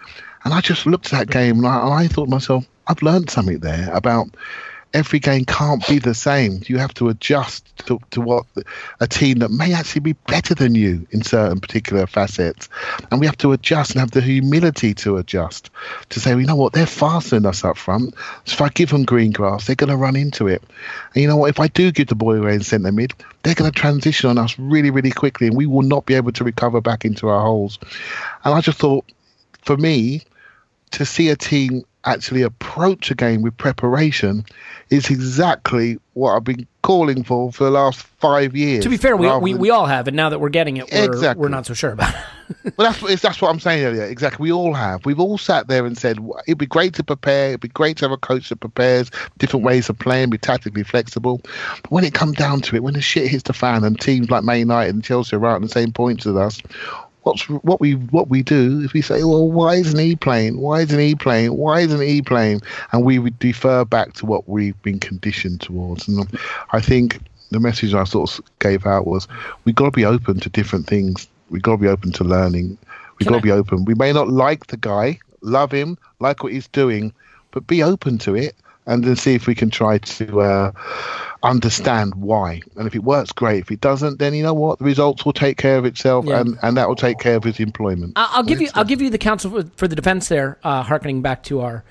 And I just looked at that game and I, and I thought to myself, I've learned something there about every game can't be the same. You have to adjust to, to what a team that may actually be better than you in certain particular facets. And we have to adjust and have the humility to adjust to say, well, you know what, they're faster than us up front. So if I give them green grass, they're going to run into it. And you know what, if I do give the ball away in centre mid, they're going to transition on us really, really quickly and we will not be able to recover back into our holes. And I just thought, for me, to see a team actually approach a game with preparation is exactly what I've been calling for for the last five years. To be fair, we, we, we all have, and now that we're getting it, we're, exactly. we're not so sure about it. [laughs] well, that's, that's what I'm saying earlier. Exactly. We all have. We've all sat there and said, it'd be great to prepare. It'd be great to have a coach that prepares different ways of playing, be tactically flexible. But when it comes down to it, when the shit hits the fan and teams like Man United and Chelsea are right on the same points as us, what's what we what we do is we say, well, why isn't he playing? Why isn't he playing? Why isn't he playing? And we would defer back to what we've been conditioned towards. And I think the message I sort of gave out was we got to be open to different things. We got to be open to learning. We got to be open. We may not like the guy, love him, like what he's doing, but be open to it and then see if we can try to uh, understand why. And if it works, great. If it doesn't, then you know what? The results will take care of itself, yeah. and, and that will take care of his employment. I'll give you I'll give you the counsel for, for the defense there, uh, harkening back to our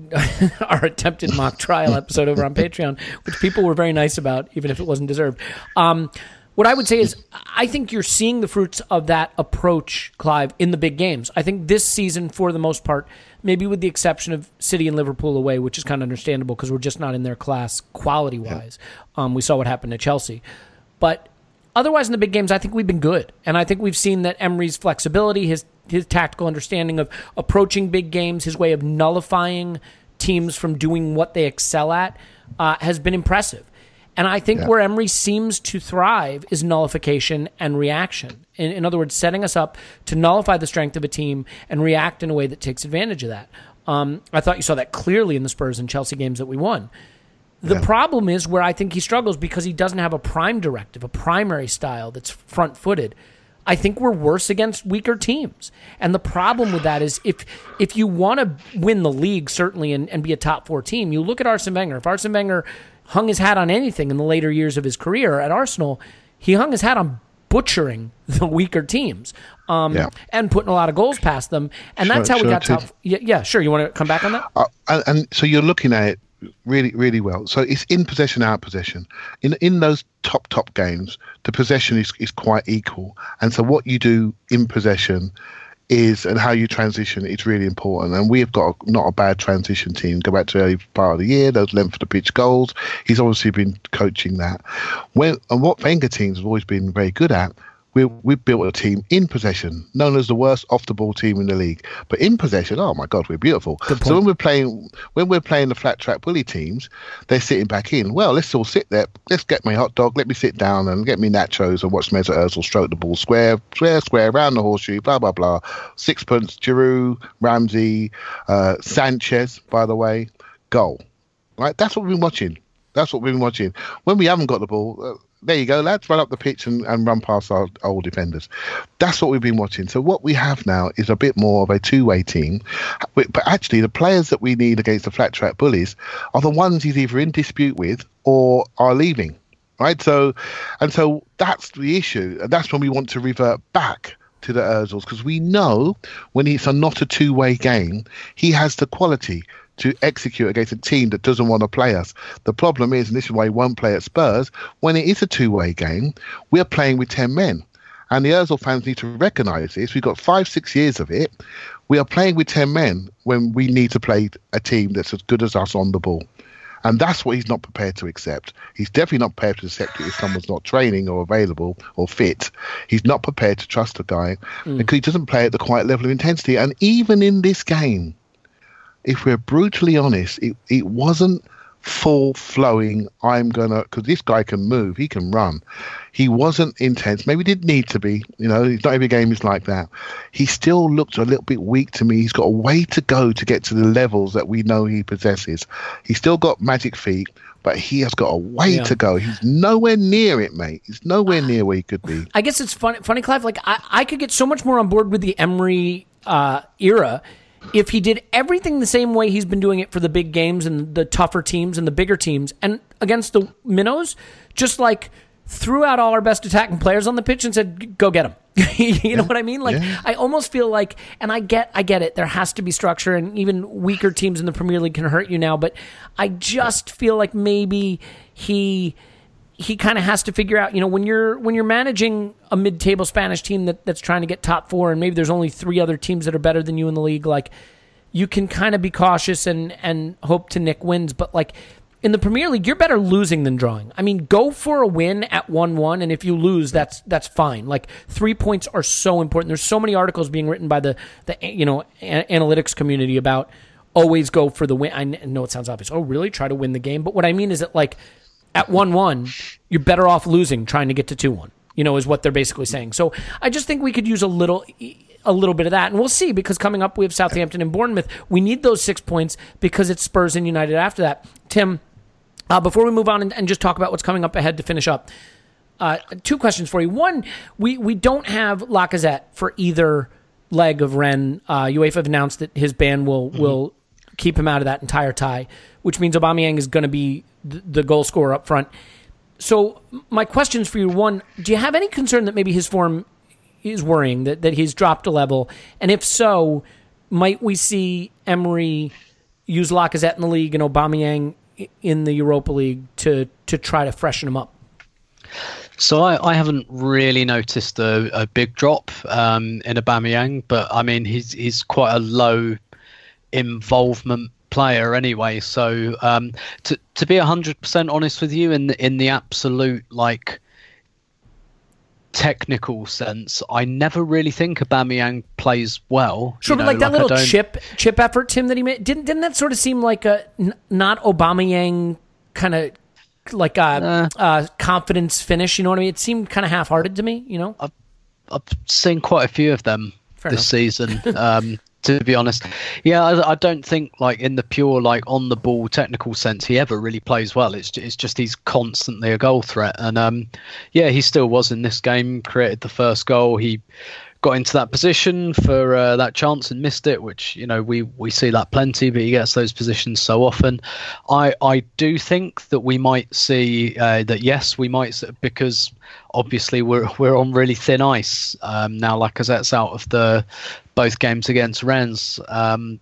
[laughs] our attempted mock trial episode over on Patreon, which people were very nice about, even if it wasn't deserved. Um, what I would say is, I think you're seeing the fruits of that approach, Clive, in the big games. I think this season, for the most part, maybe with the exception of City and Liverpool away, which is kind of understandable because we're just not in their class quality wise. Yeah. Um, we saw what happened to Chelsea. But otherwise, in the big games, I think we've been good. And I think we've seen that Emery's flexibility, his, his tactical understanding of approaching big games, his way of nullifying teams from doing what they excel at, uh, has been impressive. And I think Yeah. where Emery seems to thrive is nullification and reaction. In, in other words, setting us up to nullify the strength of a team and react in a way that takes advantage of that. Um, I thought you saw that clearly in the Spurs and Chelsea games that we won. The problem is where I think he struggles because he doesn't have a prime directive, a primary style that's front footed. I think we're worse against weaker teams. And the problem with that is if if you want to win the league, certainly, and, and be a top four team, you look at Arsene Wenger. If Arsene Wenger hung his hat on anything in the later years of his career at Arsenal, he hung his hat on butchering [laughs] the weaker teams um, Yeah. and putting a lot of goals past them. And Sure, that's how we sure, got top. Yeah, yeah, sure. You want to come back on that? Uh, and, and so you're looking at it really, really well. So it's in possession, out possession. In in those top top games, the possession is, is quite equal. And so what you do in possession is and how you transition is really important. And we've got a, not a bad transition team. Go back to early part of the year, those length of the pitch goals. He's obviously been coaching that. When and what Wenger teams have always been very good at we we built a team in possession, known as the worst off the ball team in the league. But in possession, oh my God, we're beautiful. So when we're playing when we're playing the flat track bully teams, they're sitting back in. Well, let's all sit there. Let's get my hot dog. Let me sit down and get me nachos and watch Mesut Ozil stroke the ball square, square, square around the horseshoe. Blah blah blah. Sixpence, Giroud, Ramsey, uh, Sanchez. By the way, goal. Right, that's what we've been watching. That's what we've been watching. When we haven't got the ball, uh, there you go, lads. Run up the pitch and, and run past our old defenders. That's what we've been watching. So what we have now is a bit more of a two-way team. But actually, the players that we need against the flat track bullies are the ones he's either in dispute with or are leaving. Right. So, and so that's the issue, and that's when we want to revert back to the Ozils because we know when it's a not a two-way game, he has the quality to execute against a team that doesn't want to play us. The problem is, and this is why he won't play at Spurs, when it is a two-way game, we're playing with 10 men. And the Ozil fans need to recognise this. We've got five, six years of it. We are playing with 10 men when we need to play a team that's as good as us on the ball. And that's what he's not prepared to accept. He's definitely not prepared to accept it if someone's not training or available or fit. He's not prepared to trust a guy mm. because he doesn't play at the quite level of intensity. And even in this game, if we're brutally honest, it, it wasn't full flowing. I'm gonna because this guy can move, he can run. He wasn't intense. Maybe didn't need to be. You know, not every game is like that. He still looked a little bit weak to me. He's got a way to go to get to the levels that we know he possesses. He's still got magic feet, but he has got a way Yeah. to go. He's nowhere near it, mate. He's nowhere near where he could be. I guess it's funny, funny, Clive. Like I, I could get so much more on board with the Emery uh, era if he did everything the same way he's been doing it for the big games and the tougher teams and the bigger teams, and against the minnows, just like threw out all our best attacking players on the pitch and said, "Go get them." [laughs] you know what I mean? Like Yeah. I almost feel like, and I get, I get it. There has to be structure, and even weaker teams in the Premier League can hurt you now. But I just feel like maybe he he kind of has to figure out, you know, when you're when you're managing a mid-table Spanish team that, that's trying to get top four, and maybe there's only three other teams that are better than you in the league, like you can kind of be cautious and and hope to nick wins, but like. In the Premier League, you're better losing than drawing. I mean, go for a win at one-one, and if you lose, that's that's fine. Like three points are so important. There's so many articles being written by the the you know a- analytics community about always go for the win. I know it sounds obvious. Oh, really? Try to win the game, but what I mean is that like at 1 1, you're better off losing trying to get to 2 1, you know, is what they're basically saying. So I just think we could use a little. A little bit of that, and we'll see because coming up we have Southampton and Bournemouth. We need those six points because it's Spurs and United after that. Tim, uh, before we move on and, and just talk about what's coming up ahead to finish up, uh, two questions for you. One, we, we don't have Lacazette for either leg of Rennes. Uh, UEFA have announced that his ban will will keep him out of that entire tie, which means Aubameyang is going to be the, goal scorer up front. So my questions for you: one, do you have any concern that maybe his form is worrying that that he's dropped a level, and if so, might we see Emery use Lacazette in the league and Aubameyang in the Europa League to to try to freshen him up? So I, I haven't really noticed a, a big drop um, in Aubameyang, but I mean he's he's quite a low involvement player anyway. So um, to to be hundred percent honest with you, in the, in the absolute like technical sense, I never really think Aubameyang plays well. Sure, you but like that I little chip chip effort, Tim, that he made didn't didn't that sort of seem like a n- not Aubameyang kind of like a, a confidence finish. You know what I mean? It seemed kind of half-hearted to me. You know, I've seen quite a few of them Fair this season. [laughs] Um, to be honest, yeah, I, I don't think like in the pure like on the ball technical sense he ever really plays well. It's it's just he's constantly a goal threat, and um, yeah, he still was in this game. Created the first goal. He got into that position for uh, that chance and missed it, which you know we we see that plenty, but he gets those positions so often. I I do think that we might see uh, that yes, we might because obviously we're we're on really thin ice um, now. Lacazette's out of the both games against Rennes. Um,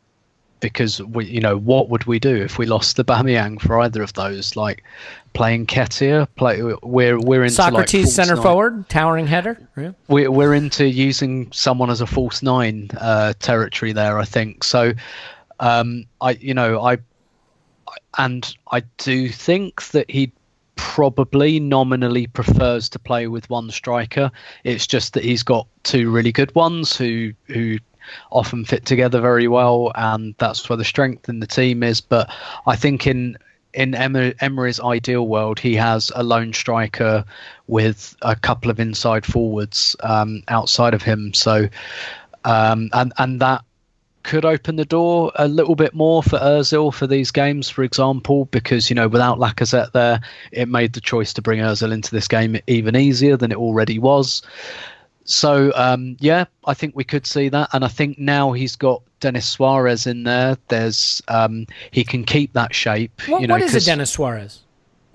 because we, you know, what would we do if we lost the [laughs] Bamiyang for either of those? Like playing Nketiah, play we're we're into Sokratis like center nine forward, towering header. Yeah. we're we're into using someone as a false nine uh, territory there. I think so. Um, I you know I and I do think that he probably nominally prefers to play with one striker. It's just that he's got two really good ones who who often fit together very well, and that's where the strength in the team is. But I think in in Emery's ideal world, he has a lone striker with a couple of inside forwards um, outside of him. So, um, and and that could open the door a little bit more for Özil for these games, for example, because you know without Lacazette there, it made the choice to bring Özil into this game even easier than it already was. So um, yeah, I think we could see that, and I think now he's got Denis Suarez in there. There's um, he can keep that shape. What, you know, what is a Denis Suarez?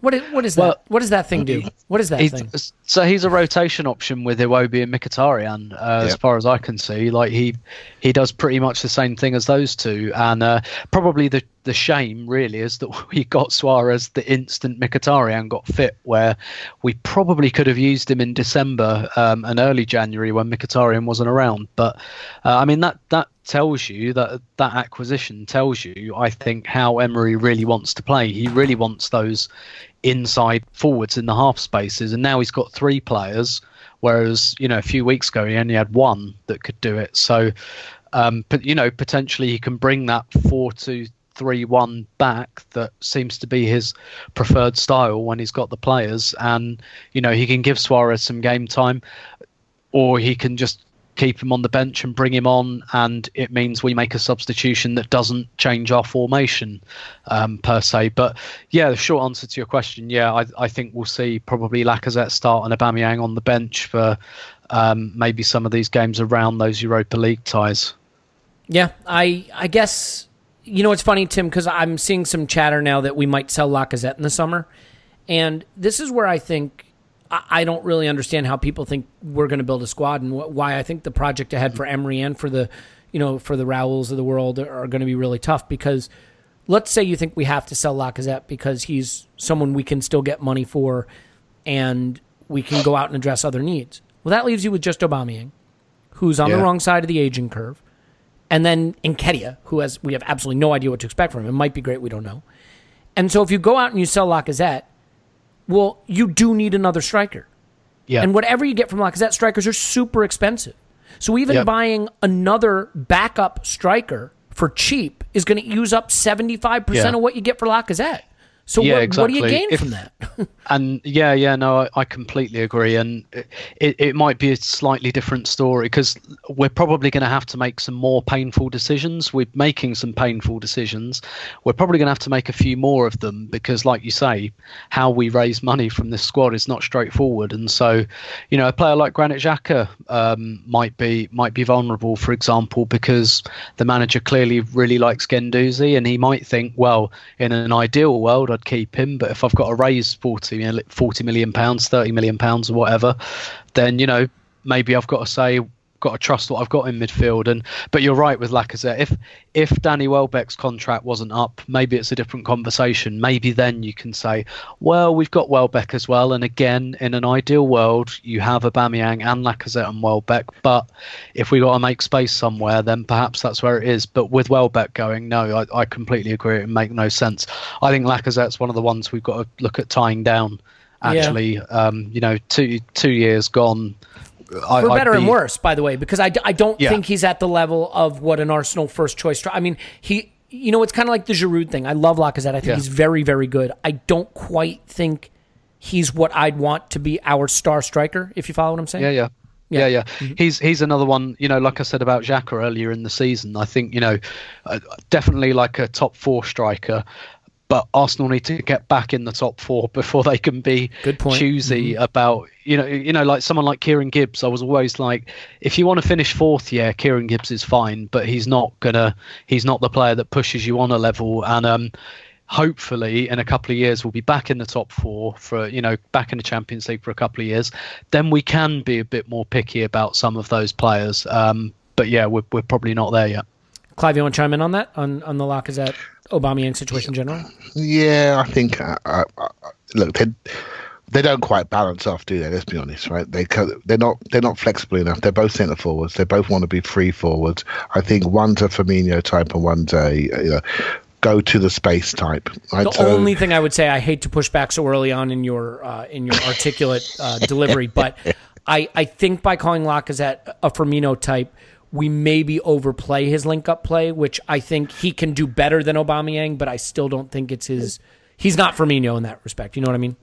What is, what is Well, that? What does that thing do? What is that he's- thing? So he's a rotation option with Iwobi and Mkhitaryan, uh, as far as I can see. Like he he does pretty much the same thing as those two, and uh, probably the the shame really is that [laughs] we got Suarez the instant Mkhitaryan got fit, where we probably could have used him in December um, and early January when Mkhitaryan wasn't around. But uh, I mean that that tells you that that acquisition tells you, I think, how Emery really wants to play. He really wants those inside forwards in the half spaces, and now he's got three players, whereas you know a few weeks ago he only had one that could do it. So, um, but you know potentially he can bring that four two three one back that seems to be his preferred style when he's got the players, and you know he can give Suarez some game time, or he can just keep him on the bench and bring him on, and it means we make a substitution that doesn't change our formation um, per se. But yeah, the short answer to your question, yeah, I, I think we'll see probably Lacazette start and Aubameyang on the bench for um, maybe some of these games around those Europa League ties. Yeah, I I guess you know it's funny, Tim, because I'm seeing some chatter now that we might sell Lacazette in the summer, and this is where I think I, don't really understand how people think we're going to build a squad and wh- why I think the project ahead for Emery and for the you know for the Raúls of the world are going to be really tough because let's say you think we have to sell Lacazette because he's someone we can still get money for and we can go out and address other needs. Well, that leaves you with just Aubameyang, who's on the wrong side of the aging curve and then Nketiah, who has we have absolutely no idea what to expect from him. It might be great, we don't know. And so if you go out and you sell Lacazette, well, you do need another striker. Yeah, And whatever you get from Lacazette, strikers are super expensive. So even Yep. buying another backup striker for cheap is going to use up 75% Yeah. of what you get for Lacazette. So Yeah, what, what do you exactly. gain If- from that? [laughs] and yeah, yeah, no, I, I completely agree, and it, it might be a slightly different story because we're probably going to have to make some more painful decisions. We're making some painful decisions. We're probably going to have to make a few more of them because, like you say, how we raise money from this squad is not straightforward, and so, you know, a player like Granit Xhaka um, might be might be vulnerable, for example, because the manager clearly really likes Guendouzi, and he might think, well, in an ideal world, I'd keep him, but if I've got to raise 40, mil- 40 million pounds, 30 million pounds, or whatever, then you know maybe I've got to say got to trust what I've got in midfield. And but you're right with Lacazette. If if Danny Welbeck's contract wasn't up, maybe it's a different conversation. Maybe then you can say, well, we've got Welbeck as well. And again, in an ideal world, you have Aubameyang and Lacazette and Welbeck. But if we got to make space somewhere, then perhaps that's where it is. But with Welbeck going, no, I, I completely agree. It make no sense. I think Lacazette's one of the ones we've got to look at tying down. Actually, um, you know, two two years gone. I, for better and worse, by the way, because I, I don't Yeah. think he's at the level of what an Arsenal first choice. I mean, he you know, it's kind of like the Giroud thing. I love Lacazette. I think Yeah. he's very, very good. I don't quite think he's what I'd want to be our star striker. If you follow what I'm saying. Yeah, yeah. Yeah. Yeah, yeah. He's he's another one. You know, like I said about Xhaka earlier in the season. I think you know, uh, definitely like a top four striker. But Arsenal need to get back in the top four [laughs] before they can be Good point. choosy about you know you know like someone like Kieran Gibbs. I was always like, if you want to finish fourth, yeah, Kieran Gibbs is fine, but he's not gonna he's not the player that pushes you on a level. And um, hopefully in a couple of years we'll be back in the top four for you know back in the Champions League for a couple of years. Then we can be a bit more picky about some of those players. Um, but yeah, we're we're probably not there yet. Clive, you want to chime in on that on on the Lacazette Aubameyang situation in general? Yeah, I think. Uh, uh, uh, look, they they don't quite balance off, do they? Let's be honest, right? They they're not they're not flexible enough. They're both centre forwards. They both want to be free forwards. I think one's a Firmino type and one's a you know, go to the space type. Right? The So- only thing I would say, I hate to push back so early on in your uh, in your articulate uh, delivery, but [laughs] I, I think by calling Lacazette a Firmino type, we maybe overplay his link up play, which I think he can do better than Aubameyang, but I still don't think it's his. He's not Firmino in that respect. You know what I mean?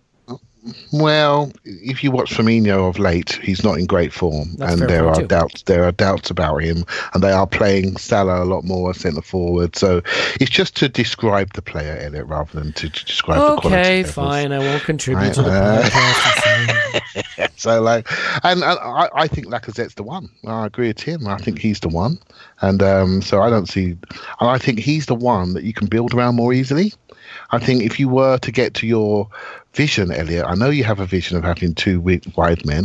Well, if you watch Firmino of late, he's not in great form, That's and there are too. doubts. There are doubts about him, and they are playing Salah a lot more as centre forward. So it's just to describe the player, Elliot, rather than to, to describe the quality. Okay, fine. I won't contribute Right, to the uh. [laughs] So like, and, and I, I think Lacazette's the one. I agree with Tim. I think he's the one, and um, so I don't see. And I think he's the one that you can build around more easily. I think if you were to get to your vision, Elliot, I know you have a vision of having two wide men.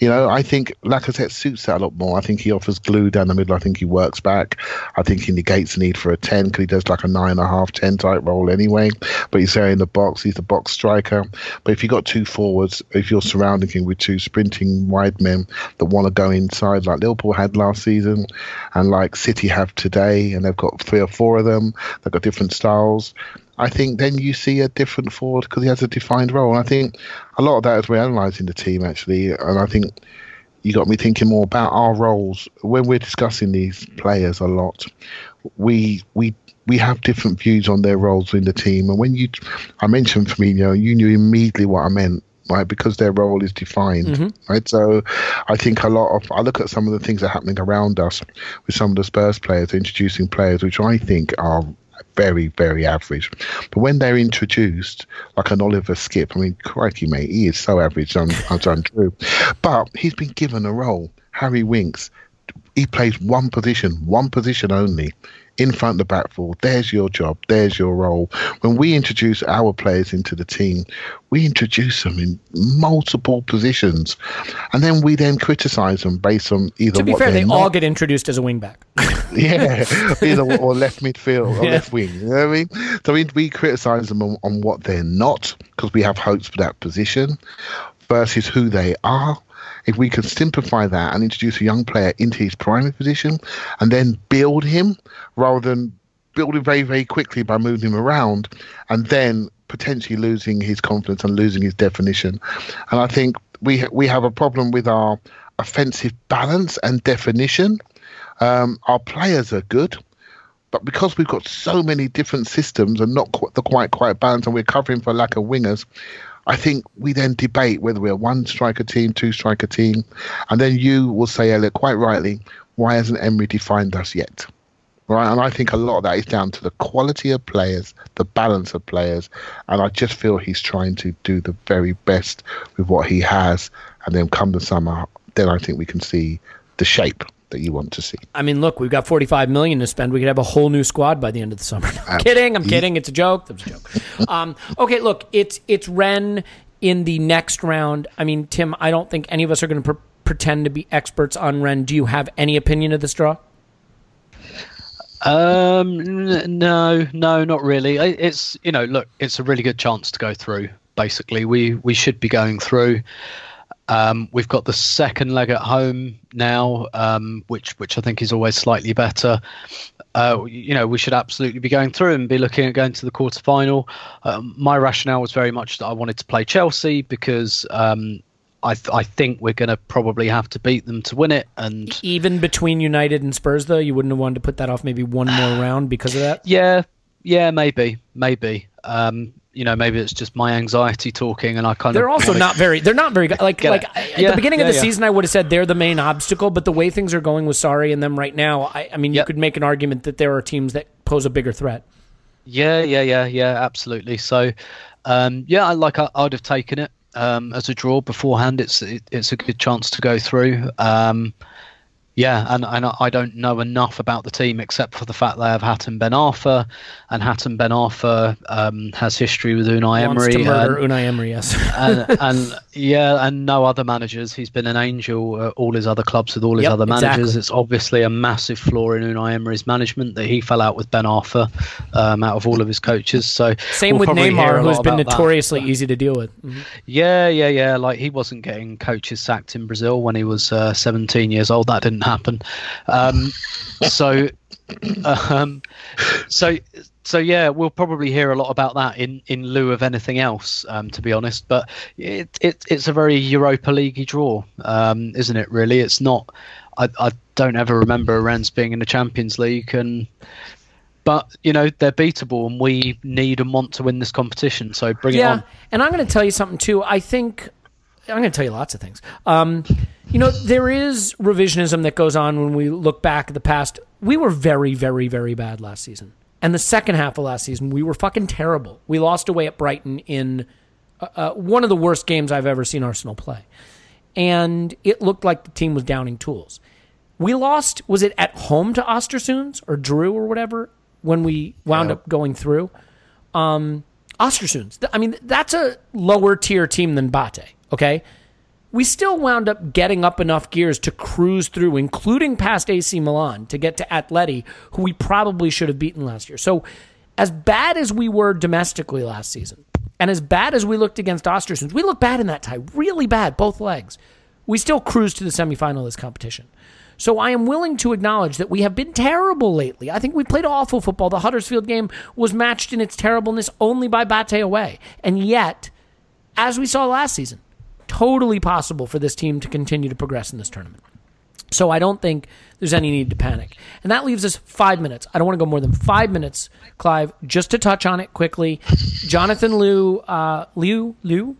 You know, I think Lacazette suits that a lot more. I think he offers glue down the middle. I think he works back. I think he negates the need for a 10 because he does like a nine and a half, 10 type role anyway. But he's there in the box. He's the box striker. But if you've got two forwards, if you're surrounding him with two sprinting wide men that want to go inside, like Liverpool had last season and like City have today, and they've got three or four of them, they've got different styles. I think then you see a different forward because he has a defined role. And I think a lot of that is we're analysing the team actually, and I think you got me thinking more about our roles when we're discussing these players a lot. We we we have different views on their roles in the team, and when you, I mentioned Firmino, you knew immediately what I meant. Right, because their role is defined, mm-hmm. right? So, I think a lot of I look at some of the things that are happening around us with some of the Spurs players introducing players, which I think are very, very average. But when they're introduced, like an Oliver Skipp, I mean, crikey, mate, he is so average, un- it's untrue. But he's been given a role. Harry Winks, he plays one position, one position only, in front of the back four. There's your job. There's your role. When we introduce our players into the team, we introduce them in multiple positions, and then we then criticise them based on either to be what fair, they not all get introduced as a wingback. [laughs] yeah, either or left midfield or [laughs] Yeah. left wing. You know what I mean? So we, we criticise them on, on what they're not because we have hopes for that position versus who they are. If we can simplify that and introduce a young player into his primary position and then build him rather than build him very, very quickly by moving him around and then potentially losing his confidence and losing his definition. And I think we we have a problem with our offensive balance and definition. Um, our players are good, but because we've got so many different systems and not quite, the quite quite balanced, and we're covering for lack of wingers, I think we then debate whether we're one striker team, two striker team, and then you will say, Elliot, quite rightly, why hasn't Emery defined us yet? Right, and I think a lot of that is down to the quality of players, the balance of players, and I just feel he's trying to do the very best with what he has, and then come the summer, then I think we can see the shape that you want to see. I mean, look, we've got 45 million to spend. We could have a whole new squad by the end of the summer. [laughs] No, I'm kidding. I'm kidding. It's a joke. That was a joke. [laughs] um, okay, look, it's it's Rennes in the next round. I mean, Tim, I don't think any of us are going to pre- pretend to be experts on Rennes. Do you have any opinion of this draw? Um, n- no, no, not really. It's you know, look, it's a really good chance to go through. Basically, we we should be going through. Um, we've got the second leg at home now, um, which which I think is always slightly better. Uh, you know, we should absolutely be going through and be looking at going to the quarter final. Um, my rationale was very much that I wanted to play Chelsea because um, I th- I think we're going to probably have to beat them to win it. And Even between United and Spurs, though, you wouldn't have wanted to put that off maybe one more [sighs] round because of that. yeah, yeah, maybe, maybe. Um, you know, maybe it's just my anxiety talking, and I kind of They're also not very. They're not very good. Like like it. at Yeah, the beginning of the yeah. season, I would have said they're the main obstacle. But the way things are going with Sarri and them right now, I, I mean, you Yep. could make an argument that there are teams that pose a bigger threat. Yeah, yeah, yeah, yeah, absolutely. So, um, yeah, I like I, I'd have taken it um, as a draw beforehand. It's it, it's a good chance to go through. Um, yeah, and, and I don't know enough about the team except for the fact they have Hatem Ben Arfa, and Hatem Ben Arfa um, has history with Unai Wants Emery. to murder and- Unai Emery. Yes. and, and [laughs] yeah, and no other managers. He's been an angel at all his other clubs with all his Yep, other managers. exactly. It's obviously a massive flaw in Unai Emery's management that he fell out with Ben Arfa um, out of all of his coaches. So Same we'll with Neymar, who's been about that. notoriously easy to deal with. Mhm. Yeah, yeah, yeah. Like he wasn't getting coaches sacked in Brazil when he was uh, 17 years old. That didn't happen. Um, so, um, so, so yeah, we'll probably hear a lot about that in, in lieu of anything else, um, to be honest. But it, it it's a very Europa League draw, um, isn't it? Really, it's not. I, I don't ever remember Rennes being in the Champions League, and but you know they're beatable, and we need and want to win this competition. So bring it Yeah, on. and I'm going to tell you something too. I think I'm going to tell you lots of things. Um, you know, there is revisionism that goes on when we look back at the past. We were very, very, very bad last season, and the second half of last season we were fucking terrible. We lost away at Brighton in uh, uh, one of the worst games I've ever seen Arsenal play, and it looked like the team was downing tools. We lost. Was it at home to Ostersunds or Drew or whatever when we wound up going through? um, Ostersunds. I mean, that's a lower tier team than Bate. Okay, we still wound up getting up enough gears to cruise through, including past AC Milan, to get to Atleti, who we probably should have beaten last year. So, as bad as we were domestically last season, and as bad as we looked against Ostersunds, we looked bad in that tie, really bad, both legs. We still cruised to the semifinal of this competition. So I am willing to acknowledge that we have been terrible lately. I think we played awful football. The Huddersfield game was matched in its terribleness only by Bate away. And yet, as we saw last season, totally possible for this team to continue to progress in this tournament. So I don't think there's any need to panic. And that leaves us five minutes. I don't want to go more than five minutes, Clive, just to touch on it quickly. Jonathan Liew, uh, Liu, Liu,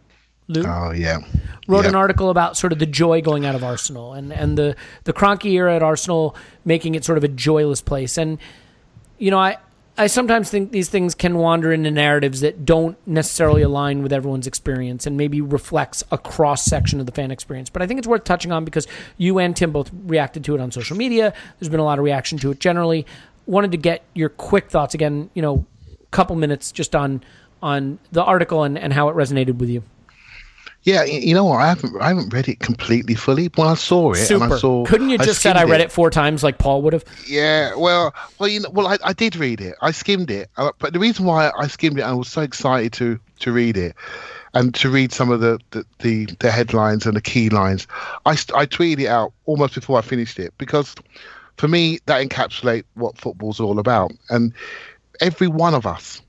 Liu, Oh yeah. wrote Yeah. an article about sort of the joy going out of Arsenal and, and the, the Kroenke era at Arsenal making it sort of a joyless place. And, you know, I, I sometimes think these things can wander into narratives that don't necessarily align with everyone's experience and maybe reflects a cross section of the fan experience. But I think it's worth touching on because you and Tim both reacted to it on social media. There's been a lot of reaction to it generally. Wanted to get your quick thoughts again, you know, couple minutes just on on the article and, and how it resonated with you. Yeah, you know what? I haven't I haven't read it completely fully. When I saw it, and Super. I saw, Couldn't you I just said I read it four times like Paul would have? Yeah, well, well, you know, well, I, I did read it. I skimmed it, uh, but the reason why I skimmed it, I was so excited to to read it, and to read some of the the, the, the headlines and the key lines. I I tweeted it out almost before I finished it because, for me, that encapsulates what football's all about. And every one of us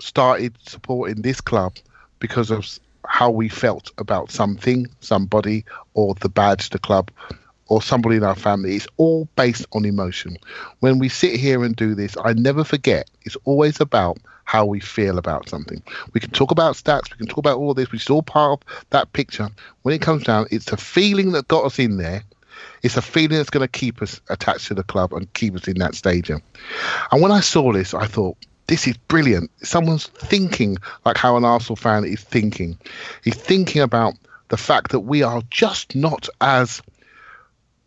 started supporting this club because of how we felt about something, somebody, or the badge, the club, or somebody in our family. It's all based on emotion. When we sit here and do this, I never forget, it's always about how we feel about something. We can talk about stats, we can talk about all this, which is all part of that picture. When it comes down, it's the feeling that got us in there. It's a feeling that's going to keep us attached to the club and keep us in that stadium. And when I saw this, I thought, this is brilliant. Someone's thinking like how an Arsenal fan is thinking. He's thinking about the fact that we are just not as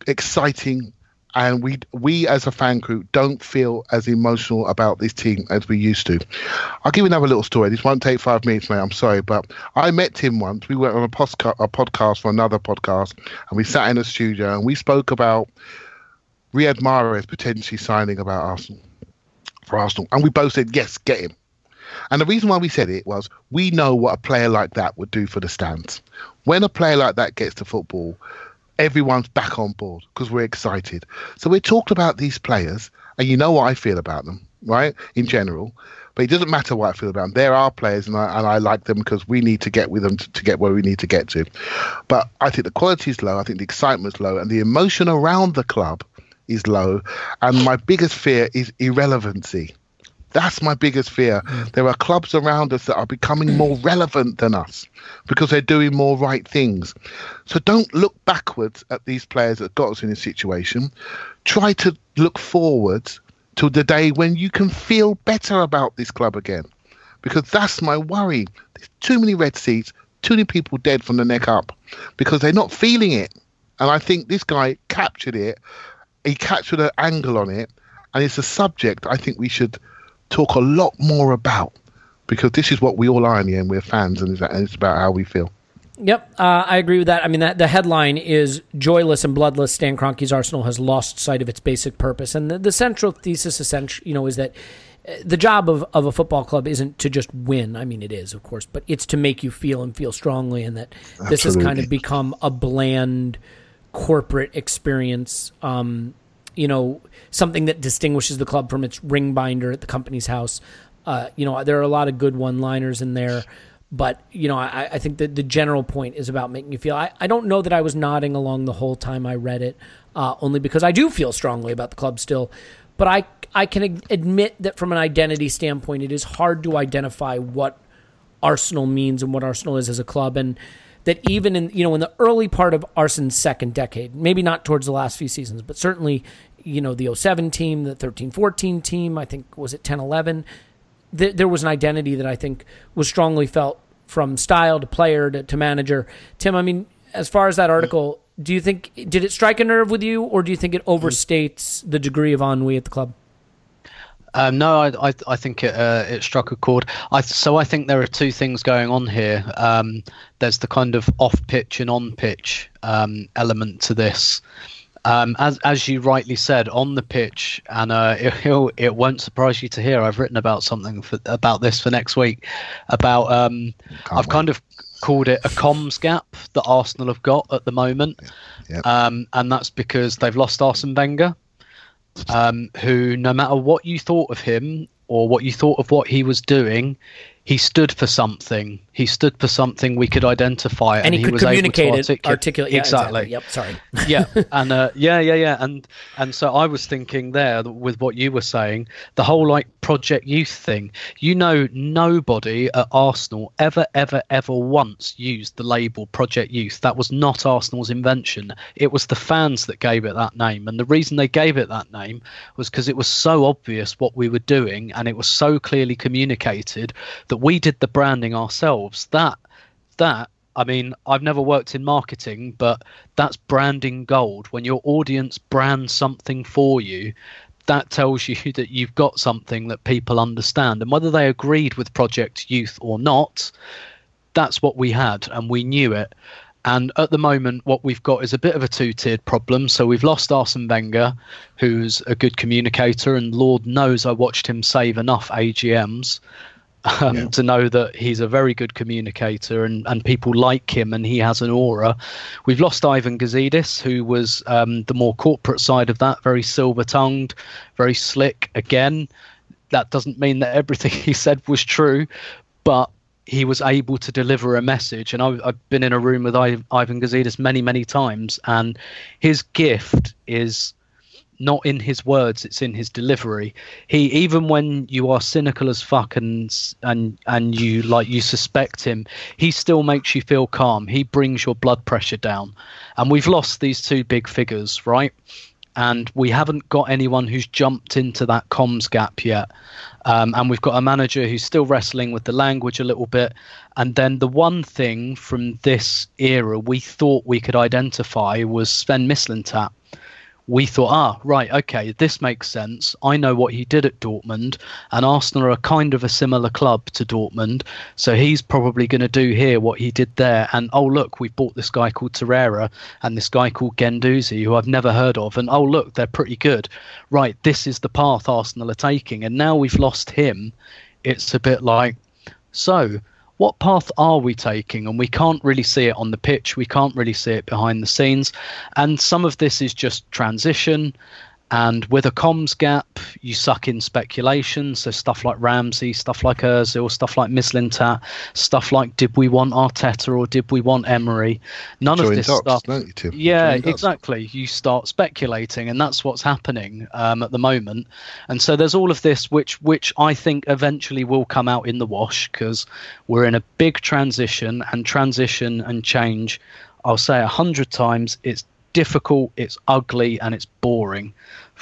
exciting and we we as a fan group don't feel as emotional about this team as we used to. I'll give you another little story. This won't take five minutes, mate. I'm sorry, but I met Tim once. We went on a, postca- a podcast for another podcast, and we sat in a studio and we spoke about Riyad Mahrez potentially signing about Arsenal for Arsenal, and we both said yes, get him. And the reason why we said it was we know what a player like that would do for the stands. When a player like that gets to football, everyone's back on board because we're excited. So we talked about these players, and you know what I feel about them, right? In general. But it doesn't matter what I feel about them. There are players, and I, and I like them because we need to get with them to, to get where we need to get to. But I think the quality is low. I think the excitement's low, and the emotion around the club is low. And my biggest fear is irrelevancy. That's my biggest fear. There are clubs around us that are becoming more relevant than us because they're doing more right things. So don't look backwards at these players that got us in this situation. Try to look forwards to the day when you can feel better about this club again. Because that's my worry. There's too many red seats, too many people dead from the neck up because they're not feeling it. And I think this guy captured it. He captured an angle on it. And it's a subject I think we should talk a lot more about because this is what we all are in the end. We're fans, and it's, about how we feel. Yep, uh, I agree with that. I mean, that, the headline is "Joyless and Bloodless." Stan Kroenke's Arsenal has lost sight of its basic purpose, and the, the central thesis, essentially, you know, is that uh, the job of, of a football club isn't to just win. I mean, it is, of course, but it's to make you feel and feel strongly, and that this has kind of become a bland corporate experience. Um, you know, something that distinguishes the club from its ring binder at the Companies House. Uh, you know, there are a lot of good one-liners in there, but you know, I, I think that the general point is about making you feel. I, I don't know that I was nodding along the whole time I read it, uh, only because I do feel strongly about the club still. But I I can admit that from an identity standpoint, it is hard to identify what Arsenal means and what Arsenal is as a club, and that even in you know in the early part of Arsenal's second decade, maybe not towards the last few seasons, but certainly you know the 07 team, the 13-14 team, I think was it 10-11, th- there was an identity that I think was strongly felt from style to player to, to manager. Tim, I mean, as far as that article, do you think did it strike a nerve with you, or do you think it overstates the degree of ennui at the club? Um, no, I, I, I think it uh, it struck a chord. I so I think there are two things going on here. Um, there's the kind of off pitch and on pitch um, element to this. Um, as as you rightly said, on the pitch, and uh, [laughs] it, it won't surprise you to hear I've written about something for, about this for next week. About um, I've wait. kind of called it a comms gap that Arsenal have got at the moment, Yep. um, and that's because they've lost Arsene Wenger um, who, no matter what you thought of him or what you thought of what he was doing, he stood for something. He stood for something we could identify, And, he, could was communicate able to articulate. articulate. Yeah, exactly. Yep. Sorry. [laughs] yeah, and uh, [laughs] yeah, yeah, yeah, and and so I was thinking there with what you were saying, the whole like Project Youth thing. You know, nobody at Arsenal ever, ever, ever once used the label Project Youth. That was not Arsenal's invention. It was the fans that gave it that name, and the reason they gave it that name was because it was so obvious what we were doing, and it was so clearly communicated that we did the branding ourselves. That that I mean, I've never worked in marketing, but that's branding gold. When your audience brands something for you, that tells [laughs] you that you've got something that people understand. And whether they agreed with Project Youth or not, that's what we had, and we knew it. And at the moment, what we've got is a bit of a two tiered problem. So we've lost Arsene Wenger, who's a good communicator, and Lord knows I watched him save enough AGMs um, to know that he's a very good communicator and, and people like him and he has an aura. We've lost Ivan Gazidis, who was um, the more corporate side of that, very silver tongued, very slick. Again, that doesn't mean that everything [laughs] he said was true, but he was able to deliver a message. And I, I've been in a room with I, Ivan Gazidis many, many times, and his gift is not in his words it's in his delivery. He even when you are cynical as fuck and and and you like you suspect him he still makes you feel calm. He brings your blood pressure down. And we've lost these two big figures right? And we haven't got anyone who's jumped into that comms gap yet. Um, and we've got a manager who's still wrestling with the language a little bit. And then the one thing from this era we thought we could identify was Sven Mislintat we thought, ah, right, okay, this makes sense. I know what he did at Dortmund, and Arsenal are kind of a similar club to Dortmund, so he's probably going to do here what he did there. And oh, look, we've bought this guy called Torreira and this guy called Guendouzi, who I've never heard of, and oh, look, they're pretty good. Right, this is the path Arsenal are taking, and now we've lost him. It's a bit like, so what path are we taking? And we can't really see it on the pitch. We can't really see it behind the scenes. And some of this is just transition. And with a comms gap, you suck in speculation. So stuff like Ramsey, stuff like Ozil, stuff like Mislintat, stuff like did we want Arteta or did we want Emery? None Join of this dots, stuff. you? Yeah, Join dots. exactly. You start speculating, and that's what's happening um, at the moment. And so there's all of this, which which I think eventually will come out in the wash because we're in a big transition, and transition and change. I'll say a hundred times, it's difficult, it's ugly, and it's boring,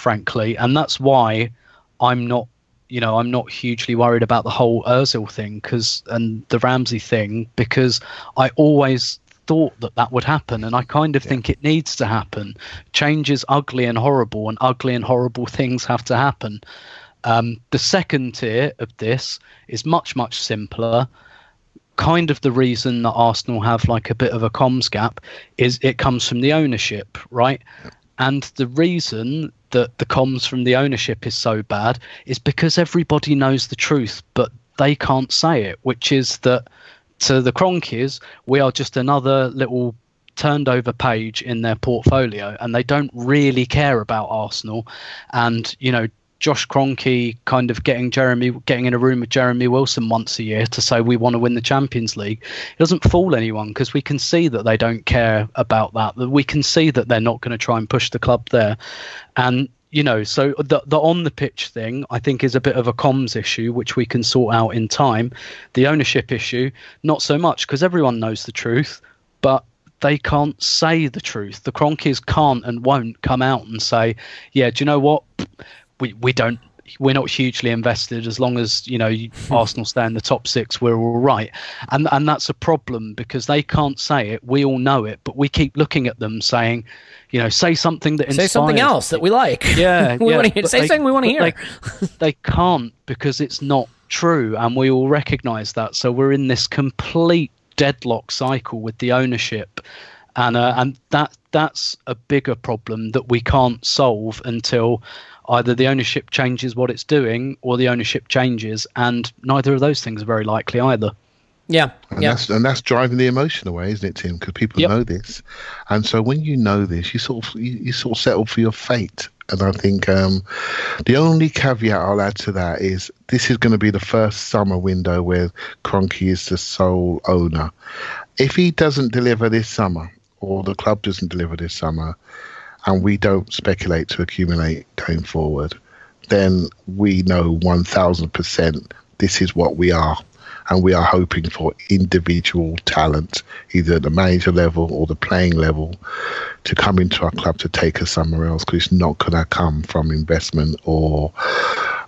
frankly. And that's why I'm not, you know, I'm not hugely worried about the whole Özil thing because and the Ramsey thing because I always thought that that would happen, and I kind of think it needs to happen. Change is ugly and horrible, and ugly and horrible things have to happen. Um, the second tier of this is much much simpler kind of the reason that Arsenal have like a bit of a comms gap is it comes from the ownership, right? And the reason that the comms from the ownership is so bad is because everybody knows the truth, but they can't say it, which is that to the Kroenkes, we are just another little turned over page in their portfolio and they don't really care about Arsenal. And, you know, Josh Kroenke kind of getting Jeremy getting in a room with Jeremy Wilson once a year to say we want to win the Champions League. It doesn't fool anyone because we can see that they don't care about that. That we can see that they're not going to try and push the club there. And you know, so the the on the pitch thing I think is a bit of a comms issue which we can sort out in time. The ownership issue, not so much because everyone knows the truth, but they can't say the truth. The Kroenkes can't and won't come out and say, "Yeah, do you know what? We we don't. We're not hugely invested as long as you know [laughs] Arsenal stay in the top six. We're all right." And and that's a problem because they can't say it. We all know it, but we keep looking at them saying, "You know, say something that Say something else that we like. yeah, [laughs] we yeah, want to hear. Say they- something we want to hear. They, they can't because it's not true, and we all recognise that. So we're in this complete deadlock cycle with the ownership, and uh, and that that's a bigger problem that we can't solve until either the ownership changes what it's doing or the ownership changes, and neither of those things are very likely either. yeah, And yeah. that's and that's driving the emotion away, isn't it, Tim? Because people Yep. know this, and so when you know this, you sort of you, you sort of settle for your fate. And I think um, the only caveat I'll add to that is this is going to be the first summer window where Kroenke is the sole owner. If he doesn't deliver this summer, or the club doesn't deliver this summer, and we don't speculate to accumulate going forward, then we know 1000% this is what we are. And we are hoping for individual talent, either at the manager level or the playing level, to come into our club to take us somewhere else because it's not going to come from investment or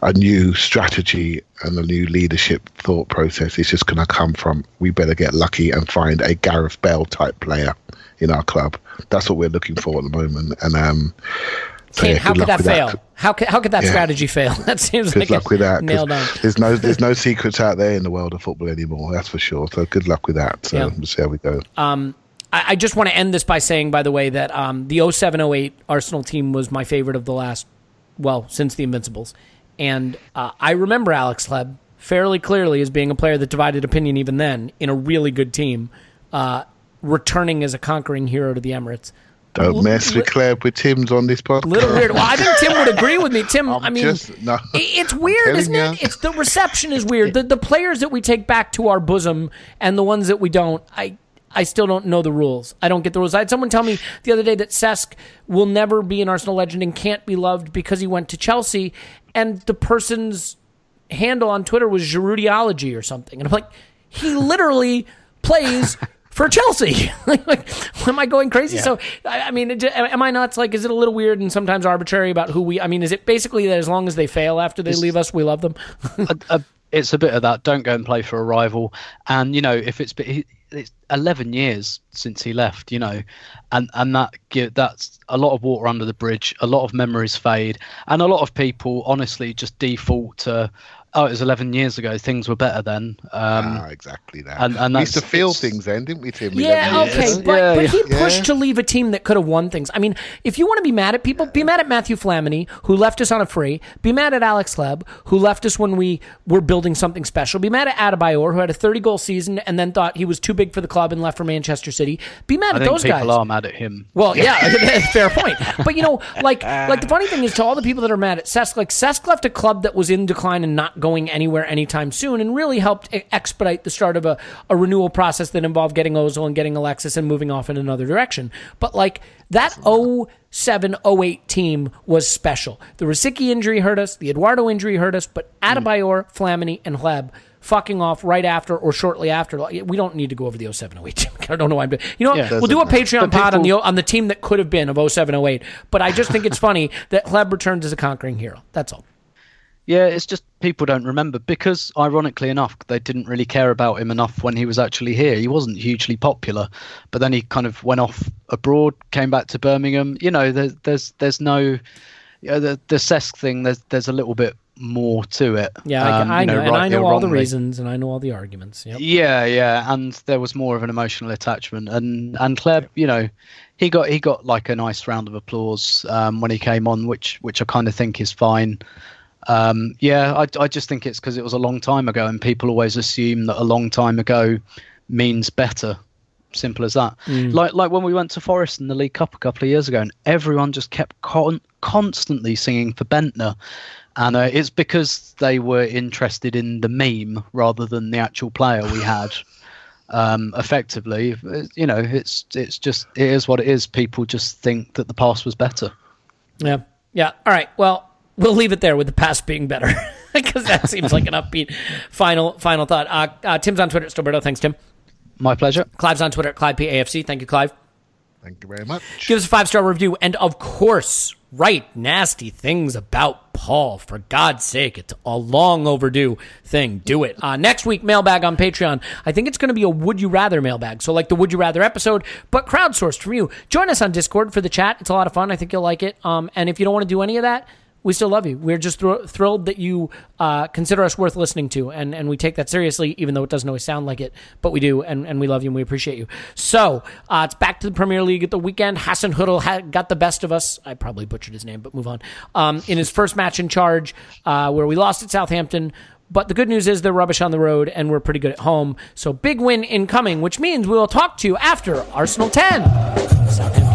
a new strategy and a new leadership thought process. It's just going to come from we better get lucky and find a Gareth Bale type player in our club. That's what we're looking for at the moment. And um, so yeah, how could that fail? How could how could that Yeah. strategy fail? [laughs] That seems Good like luck it's with that. nailed on. There's no there's no secrets out there in the world of football anymore. That's for sure. So good luck with that. So Yeah. we'll see how we go. I, I just want to end this by saying, by the way, that um, the 0708 Arsenal team was my favorite of the last, well, since the Invincibles. And uh, I remember Alex Hleb fairly clearly as being a player that divided opinion even then in a really good team, uh, returning as a conquering hero to the Emirates. Don't mess with Claire with Tim's on this podcast. Little weird. Well, I think Tim would agree with me. [laughs] Tim, I'm I mean, just- no. it's weird, isn't ya. it? It's the reception is weird. The the players that we take back to our bosom and the ones that we don't, I I still don't know the rules. I don't get the rules. I had someone tell me the other day that Cesc will never be an Arsenal legend and can't be loved because he went to Chelsea, and the person's handle on Twitter was Giroudiology or something, and I'm like, he literally plays. For Chelsea, [laughs] like, like, am I going crazy? So, I, I mean, it, am I nuts? Like, is it a little weird and sometimes arbitrary about who we? I mean, is it basically that as long as they fail after they leave us, we love them? a, a, it's a bit of that. Don't go and play for a rival. And you know, if it's it's 11 years since he left, you know, and and that that's a lot of water under the bridge. A lot of memories fade, and a lot of people honestly just default to oh, it was 11 years ago. Things were better then. Um, ah, exactly that. and- and we used to feel it's- things then, didn't we, Tim? Yeah, okay, years? but, Yeah, but yeah. he pushed Yeah. to leave a team that could have won things. I mean, if you want to be mad at people, be mad at Matthew Flamini, who left us on a free. Be mad at Alex Hleb, who left us when we were building something special. Be mad at Adebayor, who had a 30 goal season and then thought he was too big for the club and left for Manchester City. Be mad I at think those people guys. are mad at him. Well, yeah, [laughs] [laughs] fair point. But you know, like, like the funny thing is, to all the people that are mad at Cesc, like Cesc left a club that was in decline and not going anywhere anytime soon, and really helped expedite the start of a, a renewal process that involved getting Ozil and getting Alexis and moving off in another direction. But like that 07 08 team was special. The Rosicky injury hurt us, the Eduardo injury hurt us, but hmm. Adebayor, Flamini, and Hleb fucking off right after or shortly after. We don't need to go over the 07 08 team. [laughs] I don't know why I'm doing. You know, what? Yeah. we'll do a Patreon pod on the on the team that could have been of 07 08. But I just think it's [laughs] funny that Hleb returns as a conquering hero. That's all. Yeah, it's just people don't remember because, ironically enough, they didn't really care about him enough when he was actually here. He wasn't hugely popular, but then he kind of went off abroad, came back to Birmingham. You know, there's there's there's no you know, the the Cesc thing. There's there's a little bit more to it. Yeah, Um, I, I you know, and I know all the reasons, and I know all the arguments. Yep. Yeah, yeah, and there was more of an emotional attachment, and and Hleb, you know, he got he got like a nice round of applause um, when he came on, which which I kind of think is fine. Um, yeah, I I just think it's because it was a long time ago, and people always assume that a long time ago means better. Simple as that. Like like when we went to Forest in the League Cup a couple of years ago, and everyone just kept con- constantly singing for Bendtner, and uh, it's because they were interested in the meme rather than the actual player we had. [laughs] Um, effectively, you know, it's it's just it is what it is. People just think that the past was better. Yeah. Yeah. All right. Well, we'll leave it there with the past being better [laughs] because that seems like an upbeat final final thought. Uh, uh, Tim's on Twitter at Stillberto. Thanks, Tim. My pleasure. Clive's on Twitter at Clive PAFC. Thank you, Clive. Thank you very much. Give us a five star review. And of course, write nasty things about Paul. For God's sake, it's a long overdue thing. Do it. Uh, next week, mailbag on Patreon. I think it's going to be a Would You Rather mailbag. So, like the Would You Rather episode, but crowdsourced from you. Join us on Discord for the chat. It's a lot of fun. I think you'll like it. Um, and if you don't want to do any of that, we still love you. We're just thr- thrilled that you uh, consider us worth listening to, and, and we take that seriously, even though it doesn't always sound like it. But we do, and, and we love you and we appreciate you. So uh, it's back to the Premier League at the weekend. Hasenhüttl ha- got the best of us. I probably butchered his name, but move on. Um, in his first match in charge, uh, where we lost at Southampton. But the good news is they're rubbish on the road, and we're pretty good at home. So big win incoming, which means we will talk to you after Arsenal 10. Southampton.